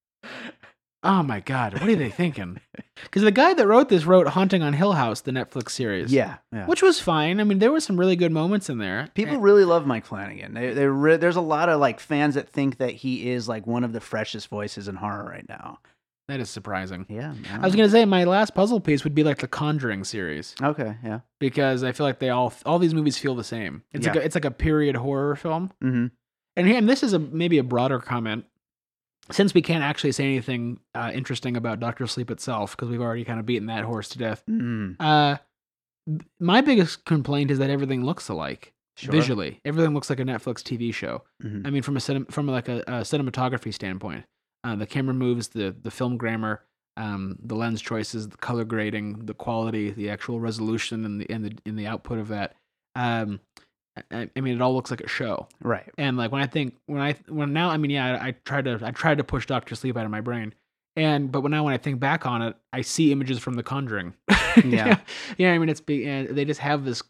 oh my god, what are they thinking? Because the guy that wrote this wrote "Haunting on Hill House," the Netflix series. yeah. Yeah. which was fine. I mean, there were some really good moments in there. People And- really love Mike Flanagan. They, they re- there's a lot of like fans that think that he is like one of the freshest voices in horror right now. That is surprising. Yeah. I was gonna say my last puzzle piece would be like the Conjuring series Okay. Yeah. because I feel like they all all these movies feel the same. It's like Yeah. a, it's like a period horror film. Mm-hmm. And here, and this is a maybe a broader comment. Since we can't actually say anything uh, interesting about Doctor Sleep itself because we've already kind of beaten that horse to death. mm Uh, th- my biggest complaint is that everything looks alike Sure. visually. Everything looks like a Netflix TV show. Mhm. I mean, from a cinem- from like a, a cinematography standpoint, uh, the camera moves, the the film grammar, um, the lens choices, the color grading, the quality, the actual resolution, and the and the in the output of that. Um, I, I mean, it all looks like a show. Right. And like when I think when I when now I mean yeah I, I tried to I tried to push Doctor Sleep out of my brain, and but when now when I think back on it, I see images from The Conjuring. Yeah. yeah. I mean it's be, they just have this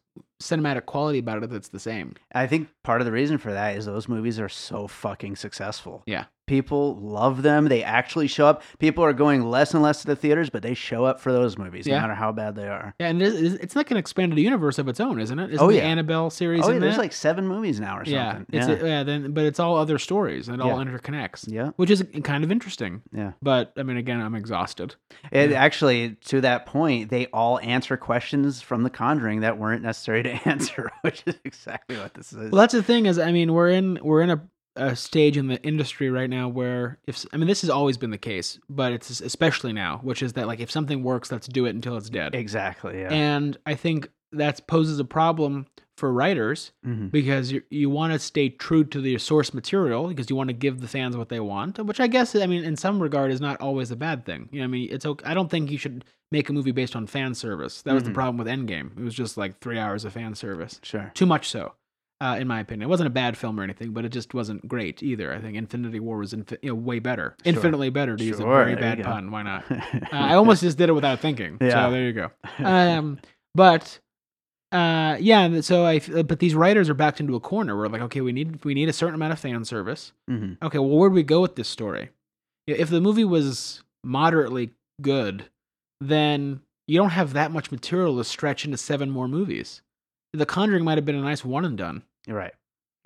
cinematic quality about it that's the same. I think part of the reason for that is those movies are so fucking successful. Yeah. People love them. They actually show up. People are going less and less to the theaters, but they show up for those movies, Yeah. no matter how bad they are. Yeah, and it is, it's like an expanded universe of its own, isn't it? Isn't Oh, the yeah. Annabelle series Oh, yeah, there's that? like seven movies now or yeah, something. it's yeah. A, yeah. Then, but it's all other stories, and it all interconnects, yeah. which is kind of interesting. Yeah. But I mean, again, I'm exhausted. It actually, to that point, they all answer questions from The Conjuring that weren't necessary to answer, which is exactly what this is. Well, that's the thing is, I mean, we're in we're in a, a stage in the industry right now where if I mean, this has always been the case, but it's especially now, which is that like if something works, let's do it until it's dead. exactly. Yeah. And I think that poses a problem for writers Mhm. because you you want to stay true to the source material because you want to give the fans what they want, which I guess I mean in some regard is not always a bad thing. You know, I mean, it's okay. I don't think you should make a movie based on fan service. That was the Mhm. problem with Endgame. It was just like three hours of fan service, Sure. too much so, uh, in my opinion. It wasn't a bad film or anything, but it just wasn't great either. I think Infinity War was infi- you know way better, Sure. infinitely better to use a very there bad pun. Why not? Uh, I almost just did it without thinking. Yeah. So there you go. Um, but uh, yeah. So I but these writers are backed into a corner where like, okay, we need we need a certain amount of fan service. Mhm. Okay, well, where do we go with this story? If the movie was moderately good, then you don't have that much material to stretch into seven more movies. The Conjuring might have been a nice one and done. Right.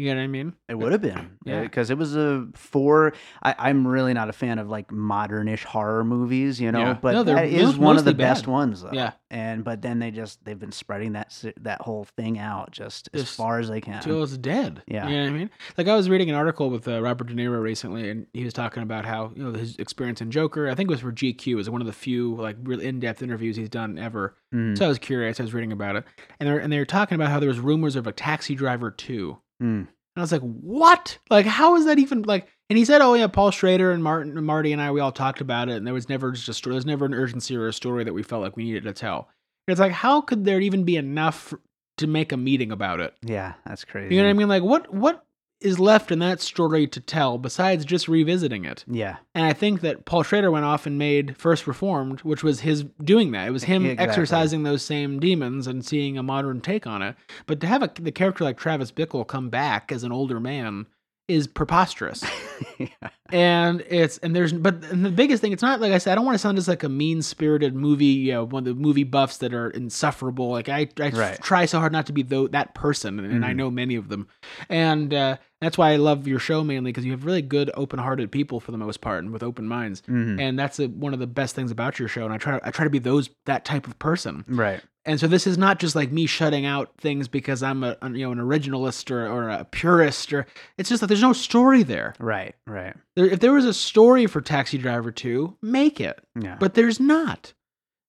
You know what I mean? It would have been, Yeah. because it was a four. I, I'm really not a fan of like modernish horror movies, you know, Yeah. but No, that is one of the mostly best ones, though. Yeah. and but then they just they've been spreading that that whole thing out just as far as they can. Till it's dead. Yeah. You know what I mean? Like I was reading an article with uh, Robert De Niro recently, and he was talking about how you know his experience in Joker. I think it was for GQ. It was one of the few like real in-depth interviews he's done ever. Mm, So I was curious. I was reading about it, and they're and they were talking about how there was rumors of a Taxi Driver two. Mm. And I was like, "What? Like, how is that even like?" And he said, "Oh yeah, Paul Schrader and Martin, and Marty and I, we all talked about it, and there was never just a story. There was never an urgency or a story that we felt like we needed to tell." And it's like, how could there even be enough to make a meeting about it? Yeah, that's crazy. You know what I mean? Like, what what is left in that story to tell besides just revisiting it? Yeah, And I think that Paul Schrader went off and made First Reformed, which was his doing that. It was him Exactly. exercising those same demons and seeing a modern take on it. But to have a, the character like Travis Bickle come back as an older man is preposterous. and it's and there's but and the biggest thing it's not like I said I don't want to sound just like a mean spirited movie you know one of the movie buffs that are insufferable like I I Right. try so hard not to be tho- that person and, and I Mhm. know many of them and uh, that's why I love your show mainly because you have really good open hearted people for the most part and with open minds Mhm. and that's a, one of the best things about your show and I try I try to be those that type of person right. And so this is not just like me shutting out things because I'm a, you know an originalist or, or a purist or it's just that there's no story there Right, right. there, if there was a story for Taxi Driver 2, make it. Yeah. But there's not.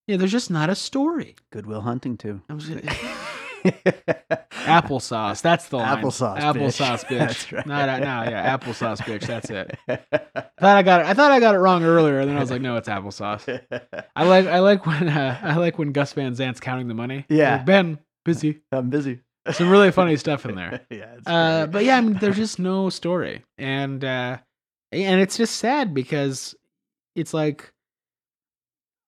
Yeah, there's just not a story. Good Will Hunting too. I was gonna- applesauce. That's the line. Applesauce, bitch. Applesauce, bitch. That's right. Not, no, yeah, applesauce, bitch. That's it. Thought I got it. I thought I got it wrong earlier, and then I was like, no, it's applesauce. I like, I like when, uh, I like when Gus Van Sant's counting the money. Yeah. Like, ben, busy. I'm busy. Some really funny stuff in there. yeah. It's Uh, but yeah, I mean, there's just no story, and uh, and it's just sad because it's like,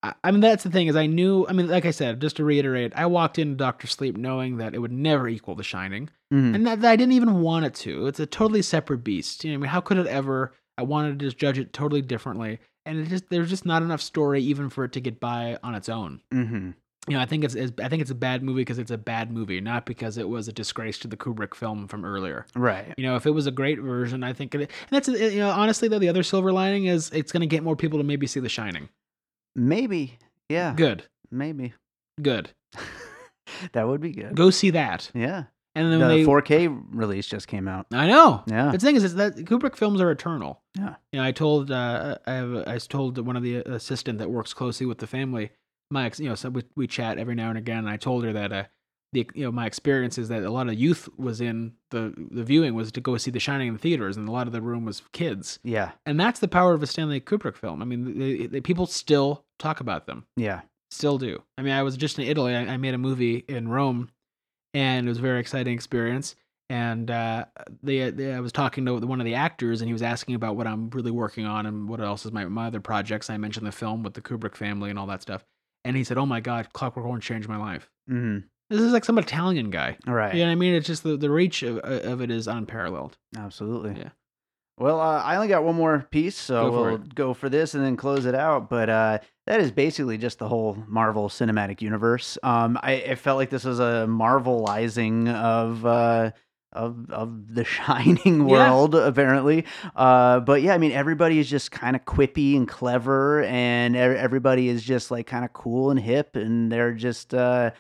I, I mean, that's the thing is I knew. I mean, like I said, just to reiterate, I walked into Doctor Sleep knowing that it would never equal The Shining, Mhm. and that, that I didn't even want it to. It's a totally separate beast. You know, I mean, how could it ever? I wanted to just judge it totally differently, and it just there's just not enough story even for it to get by on its own Mhm. you know, I think it's, it's I think it's a bad movie because it's a bad movie, not because it was a disgrace to the Kubrick film from earlier. Right. You know, if it was a great version, I think it. And that's you know, honestly though, the other silver lining is it's going to get more people to maybe see The Shining. Maybe. Yeah. Good, Maybe. good. that would be good. Go see that. Yeah. And then The they, 4K release just came out. I know. Yeah. The thing is, is that Kubrick films are eternal. Yeah. You know, I told uh, I have I told one of the assistant that works closely with the family. My ex, you know, so we we chat every now and again. And I told her that uh, the you know my experience is that a lot of youth was in the the viewing was to go see The Shining in the theaters, and a lot of the room was kids. Yeah. And that's the power of a Stanley Kubrick film. I mean, they, they, people still talk about them, Yeah. still do. I mean, I was just in Italy. I, I made a movie in Rome, and it was a very exciting experience. And uh, they, they, I was talking to one of the actors, and he was asking about what I'm really working on and what else is my my other projects. I mentioned the film with the Kubrick family and all that stuff. And he said, "Oh my God, Clockwork Orange changed my life." hmm This is like some Italian guy. Right. You know what I mean? It's just the, the reach of, of it is unparalleled. Absolutely. Yeah. Well, uh, I only got one more piece, so Go we'll go for this and then close it out. But uh, that is basically just the whole Marvel Cinematic Universe. Um, I, I felt like this was a marvelizing of. Uh, of, of the shining Yeah. world apparently uh but yeah i mean everybody is just kind of quippy and clever and everybody is just like kind of cool and hip and they're just uh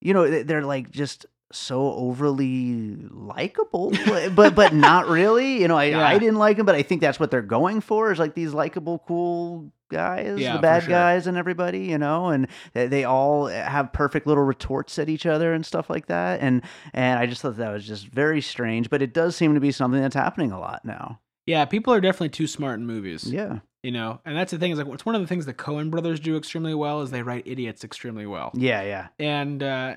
you know they're like just so overly likable, but but not really. You know, I, Yeah. I didn't like him, but I think that's what they're going for is like these likable, cool guys, Yeah, the bad sure. guys, and everybody. You know, and they, all have perfect little retorts at each other and stuff like that. And and I just thought that was just very strange, but it does seem to be something that's happening a lot now. Yeah, people are definitely too smart in movies. Yeah, You know, and that's the thing is like it's one of the things the Coen brothers do extremely well is they write idiots extremely well. yeah, yeah, and uh,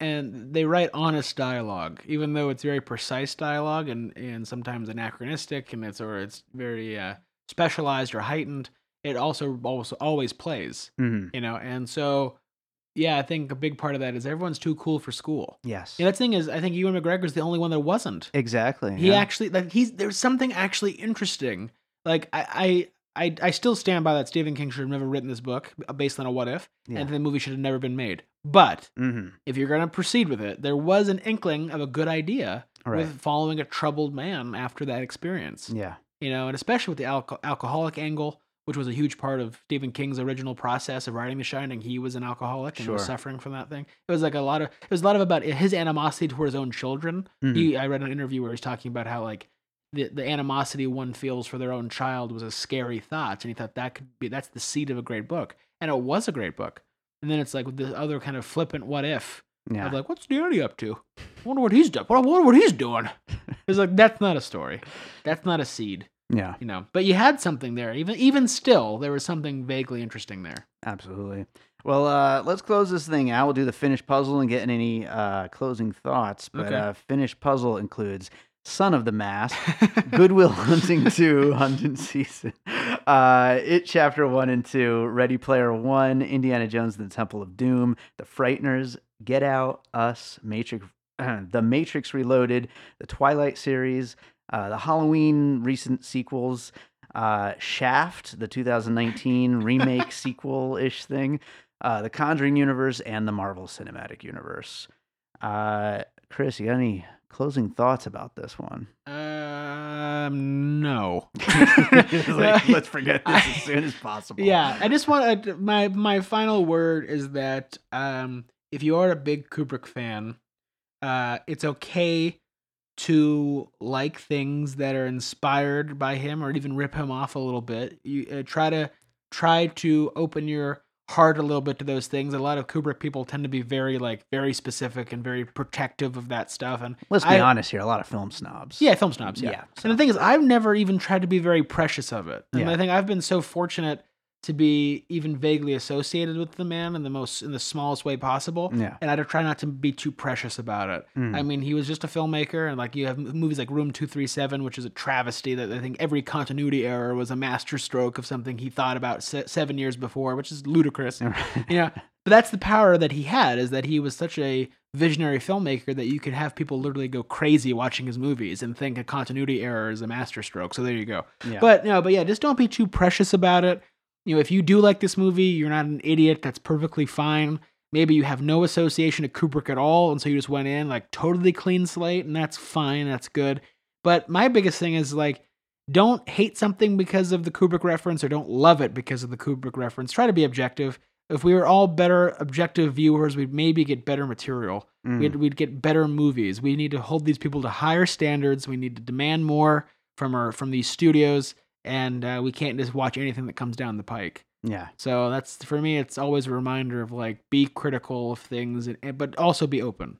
and they write honest dialogue, even though it's very precise dialogue and and sometimes anachronistic and it's or it's very uh, specialized or heightened. It also also always plays, hmm you know, and so yeah, I think a big part of that is everyone's too cool for school. yes, Yeah, that thing is, I think Ewan McGregor's the only one that wasn't. exactly. He yeah. actually like he's there's something actually interesting. Like I I I, still stand by that Stephen King should have never written this book uh, based on a what if, Yeah. and the movie should have never been made. But hmm if you're going to proceed with it, there was an inkling of a good idea Right. with following a troubled man after that experience. Yeah. You know, and especially with the alco- alcoholic angle, which was a huge part of Stephen King's original process of writing The Shining. He was an alcoholic and was suffering from that thing. It was like a lot of it was a lot of about his animosity toward his own children. Mhm. He, I read an interview where he's talking about how like the, the animosity one feels for their own child was a scary thought, and he thought that could be that's the seed of a great book, and it was a great book. And then it's like with this other kind of flippant what if Yeah. of like, what's Danny up to? I wonder what he's done. I wonder what he's doing. It's like that's not a story. That's not a seed, yeah. you know. But you had something there. Even even still, there was something vaguely interesting there. Absolutely. Well, uh, let's close this thing out. We'll do the finished puzzle and get any uh, closing thoughts. But Okay. uh, finished puzzle includes Son of the Mask, Good Will Hunting 2, Hunting Season, uh, It Chapter 1 and 2, Ready Player 1, Indiana Jones and the Temple of Doom, The Frighteners, Get Out, Us, Matrix, The Matrix Reloaded, the Twilight series, uh, the Halloween recent sequels, uh, Shaft, the 2019 remake sequel ish thing, uh, the Conjuring universe, and the Marvel Cinematic Universe. Uh, Chris, you got any closing thoughts about this one? Um, no. Like, let's forget this as soon as possible. Yeah, I just want to, my my final word is that um, if you are a big Kubrick fan, uh, it's okay to like things that are inspired by him or even rip him off a little bit. You uh, try to try to open your heart a little bit to those things. A lot of Kubrick people tend to be very like very specific and very protective of that stuff. And Let's be I- honest here. A lot of film snobs. yeah, film snobs. Yeah. Yeah, And the thing is, I've never even tried to be very precious of it. And Yeah. I think I've been so fortunate to be even vaguely associated with the man in the most in the smallest way possible. Yeah. And I try not to be too precious about it. Mm. I mean, he was just a filmmaker, and like you have movies like Room Two Three Seven, which is a travesty that I think every continuity error was a masterstroke of something he thought about se- seven years before, which is ludicrous. you know, but that's the power that he had is that he was such a visionary filmmaker that you could have people literally go crazy watching his movies and think a continuity error is a masterstroke. So there you go. Yeah. But no, but yeah, just don't be too precious about it. You know, if you do like this movie, you're not an idiot. That's perfectly fine. Maybe you have no association to Kubrick at all, and so you just went in like totally clean slate, and that's fine. That's good. But my biggest thing is like, don't hate something because of the Kubrick reference, or don't love it because of the Kubrick reference. Try to be objective. If we were all better objective viewers, we'd maybe get better material. Mm. We'd, we'd get better movies. We need to hold these people to higher standards. We need to demand more from our from these studios, and uh, we can't just watch anything that comes down the pike. yeah. So that's for me. It's always a reminder of like be critical of things, and, but also be open.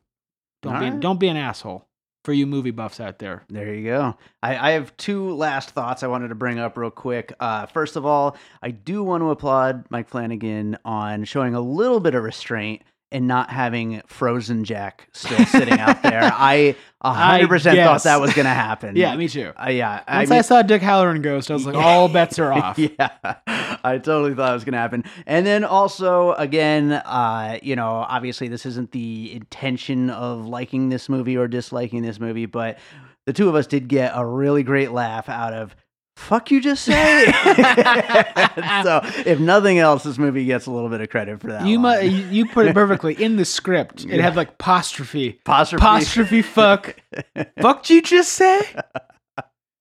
Don't be Alright. don't be an asshole for you movie buffs out there. There you go. I, I have two last thoughts I wanted to bring up real quick. Uh, first of all, I do want to applaud Mike Flanagan on showing a little bit of restraint and not having Frozen Jack still sitting out there. I 100% thought that was going to happen. Yeah, me too. Uh, yeah. Once I, mean- saw Dick Hallorann Ghost, I was like, all bets are off. yeah, I totally thought it was going to happen. And then also, again, uh, you know, obviously this isn't the intention of liking this movie or disliking this movie, but the two of us did get a really great laugh out of fuck you just say so if nothing else this movie gets a little bit of credit for that You, mu- you put it perfectly in the script. It Yeah. had like apostrophe, apostrophe apostrophe, fuck, fuck. You just say.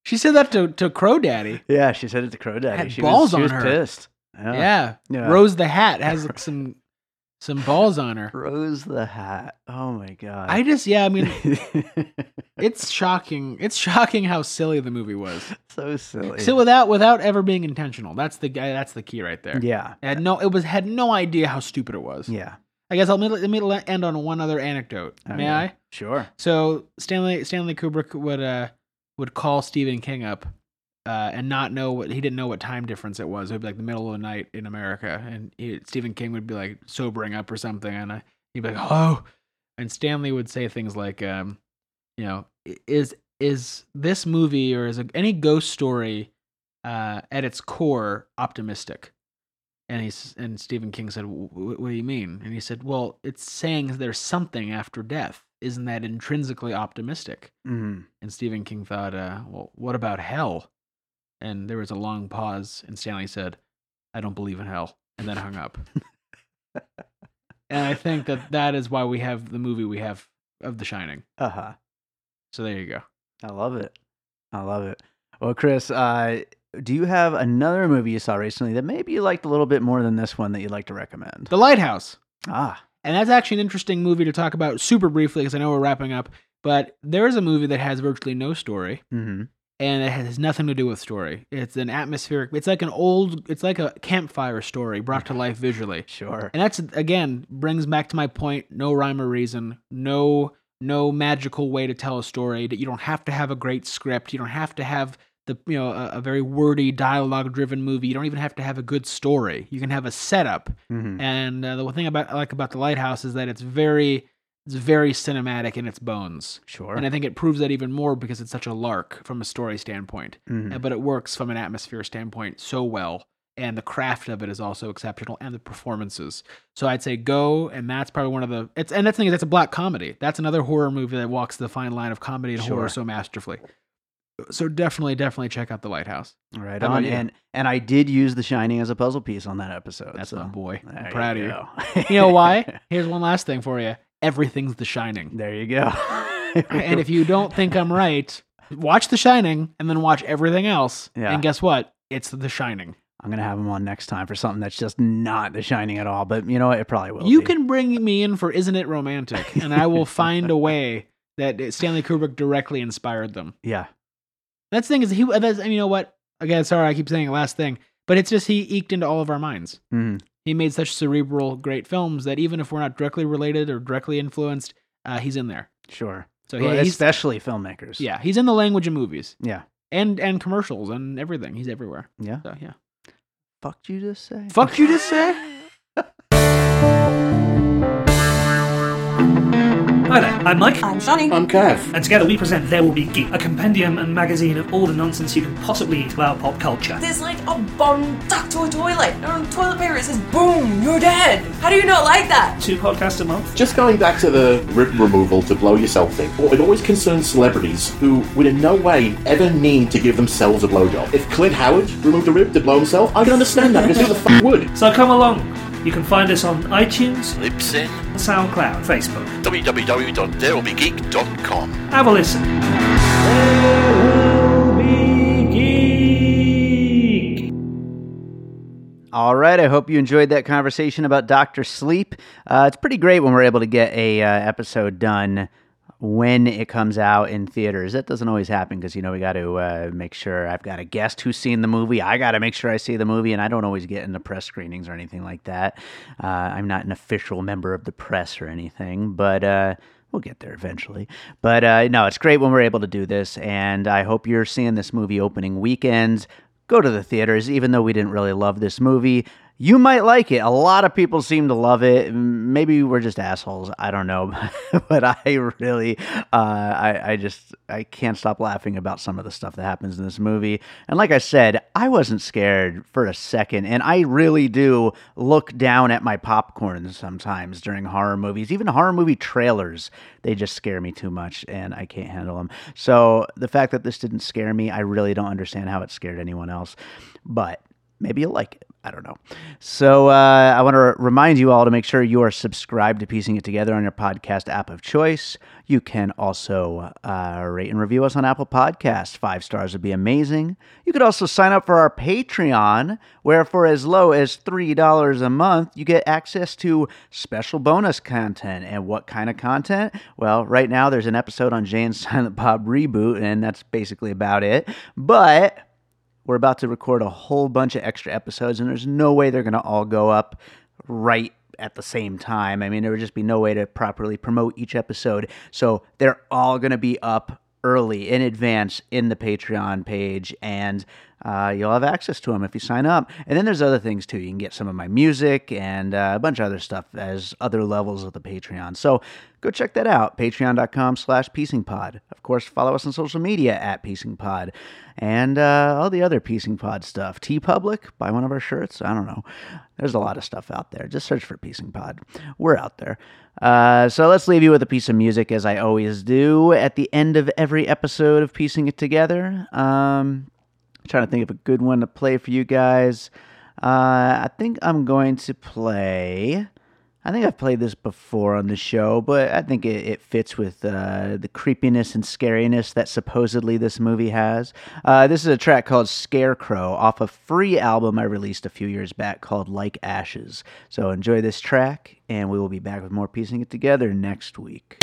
She said that to to Crow Daddy. yeah she said it to crow daddy Had she balls was, she on was her. pissed yeah. Yeah. Yeah. Rose the Hat has like some some balls on her. Throws the hat. Oh my god. I just yeah, I mean, it's shocking. It's shocking how silly the movie was. so silly. So without without ever being intentional. That's the guy. That's the key right there. yeah. It had no. It was had no idea how stupid it was. Yeah. I guess I'll let me end on one other anecdote. May Okay. I? Sure. So Stanley Stanley Kubrick would uh would call Stephen King up uh, and not know what he didn't know what time difference it was. It would be like the middle of the night in America, and he, Stephen King would be like sobering up or something, and uh, he'd be like, "Oh," and Stanley would say things like, um, "You know, is is this movie or is a, any ghost story uh, at its core optimistic?" And he's and Stephen King said, "Wh- wh- "What do you mean?" And he said, "Well, it's saying there's something after death. Isn't that intrinsically optimistic?" Mhm. And Stephen King thought, uh, "Well, what about hell?" And there was a long pause, and Stanley said, "I don't believe in hell," and then hung up. and I think that that is why we have the movie we have of The Shining. Uh-huh. So there you go. I love it. I love it. Well, Chris, uh, do you have another movie you saw recently that maybe you liked a little bit more than this one that you'd like to recommend? The Lighthouse. Ah, And that's actually an interesting movie to talk about super briefly because I know we're wrapping up. But there is a movie that has virtually no story. mm-hmm. And it has nothing to do with story. It's an atmospheric. It's like an old. It's like a campfire story brought to life visually. sure. And that's again brings back to my point. No rhyme or reason. No no magical way to tell a story. That you don't have to have a great script. You don't have to have the you know a, a very wordy dialogue driven movie. You don't even have to have a good story. You can have a setup. Mhm. And uh, the one thing about I like about the lighthouse is that it's very it's very cinematic in its bones. Sure. And I think it proves that even more because it's such a lark from a story standpoint. Mhm. Uh, But it works from an atmosphere standpoint so well. And the craft of it is also exceptional and the performances. So I'd say go, and that's probably one of the it's and that's the thing is that's a black comedy. That's another horror movie that walks the fine line of comedy and horror so masterfully. So definitely, definitely check out the lighthouse. Right How on. And and I did use The Shining as a puzzle piece on that episode. That's so my boy. there I'm proud of you. You know why? Here's one last thing for you. Everything's The Shining. there you go. and if you don't think I'm right, watch The Shining and then watch everything else. Yeah. And guess what? It's The Shining. I'm gonna have him on next time for something that's just not The Shining at all. But you know what? It probably will. you be. can bring me in for Isn't It Romantic? And I will find a way that Stanley Kubrick directly inspired them. Yeah. That's the thing is he. That's, you know what? Again, sorry, I keep saying last thing, but it's just he eked into all of our minds. Mhm. He made such cerebral, great films that even if we're not directly related or directly influenced, uh, he's in there. Sure. So Well, yeah, he's especially filmmakers. yeah, he's in the language of movies Yeah. and and commercials and everything. He's everywhere. Yeah. So yeah. Fuck you to say. Fuck you to say. Hi there, I'm Mike, I'm Shani. I'm Kev. and together we present There Will Be Geek, a compendium and magazine of all the nonsense you can possibly eat about pop culture. There's like a bomb stuck to a toilet. And on toilet paper it says, boom, you're dead. How do you not like that? Two podcasts a month. Just going back to the rib removal to blow yourself thing, well, it always concerns celebrities who would in no way ever need to give themselves a blowjob. If Clint Howard removed a rib to blow himself, I can understand that because who the fuck would? So come along. You can find us on iTunes, Libsyn, SoundCloud, Facebook. www.there'llbegeek.com. Have a listen. All right. I hope you enjoyed that conversation about Doctor Sleep. Uh, it's pretty great when we're able to get a uh, episode done when it comes out in theaters. That doesn't always happen because you know we got to uh, make sure I've got a guest who's seen the movie. I got to make sure I see the movie, and I don't always get into press screenings or anything like that. Uh, I'm not an official member of the press or anything, but. Uh, We'll get there eventually. But uh, no, it's great when we're able to do this. And I hope you're seeing this movie opening weekends. Go to the theaters, even though we didn't really love this movie. You might like it. A lot of people seem to love it. Maybe we're just assholes. I don't know. but I really, uh, I, I just, I can't stop laughing about some of the stuff that happens in this movie. And like I said, I wasn't scared for a second. And I really do look down at my popcorn sometimes during horror movies, even horror movie trailers. They just scare me too much and I can't handle them. So the fact that this didn't scare me, I really don't understand how it scared anyone else. But maybe you'll like it. I don't know. So uh, I want to remind you all to make sure you are subscribed to Piecing It Together on your podcast app of choice. You can also uh, rate and review us on Apple Podcasts. Five stars would be amazing. You could also sign up for our Patreon, where for as low as $3 a month, you get access to special bonus content. And what kind of content? Well, right now there's an episode on Jay and Silent Bob Reboot, and that's basically about it. But we're about to record a whole bunch of extra episodes, and there's no way they're going to all go up right at the same time. I mean, there would just be no way to properly promote each episode. So they're all going to be up early in advance in the Patreon page, and uh, you'll have access to them if you sign up. And then there's other things too. You can get some of my music and uh, a bunch of other stuff as other levels of the Patreon. So go check that out. Patreon.com slash piecingpod. Of course, follow us on social media at piecingpod. And uh, all the other Piecing Pod stuff. TeePublic, buy one of our shirts. I don't know. There's a lot of stuff out there. Just search for Piecing Pod. We're out there. Uh, so let's leave you with a piece of music, as I always do at the end of every episode of Piecing It Together. Um, trying to think of a good one to play for you guys. Uh, I think I'm going to play. I think I've played this before on the show, but I think it, it fits with uh, the creepiness and scariness that supposedly this movie has. Uh, this is a track called Scarecrow off a free album I released a few years back called Like Ashes. So enjoy this track, and we will be back with more Piecing It Together next week.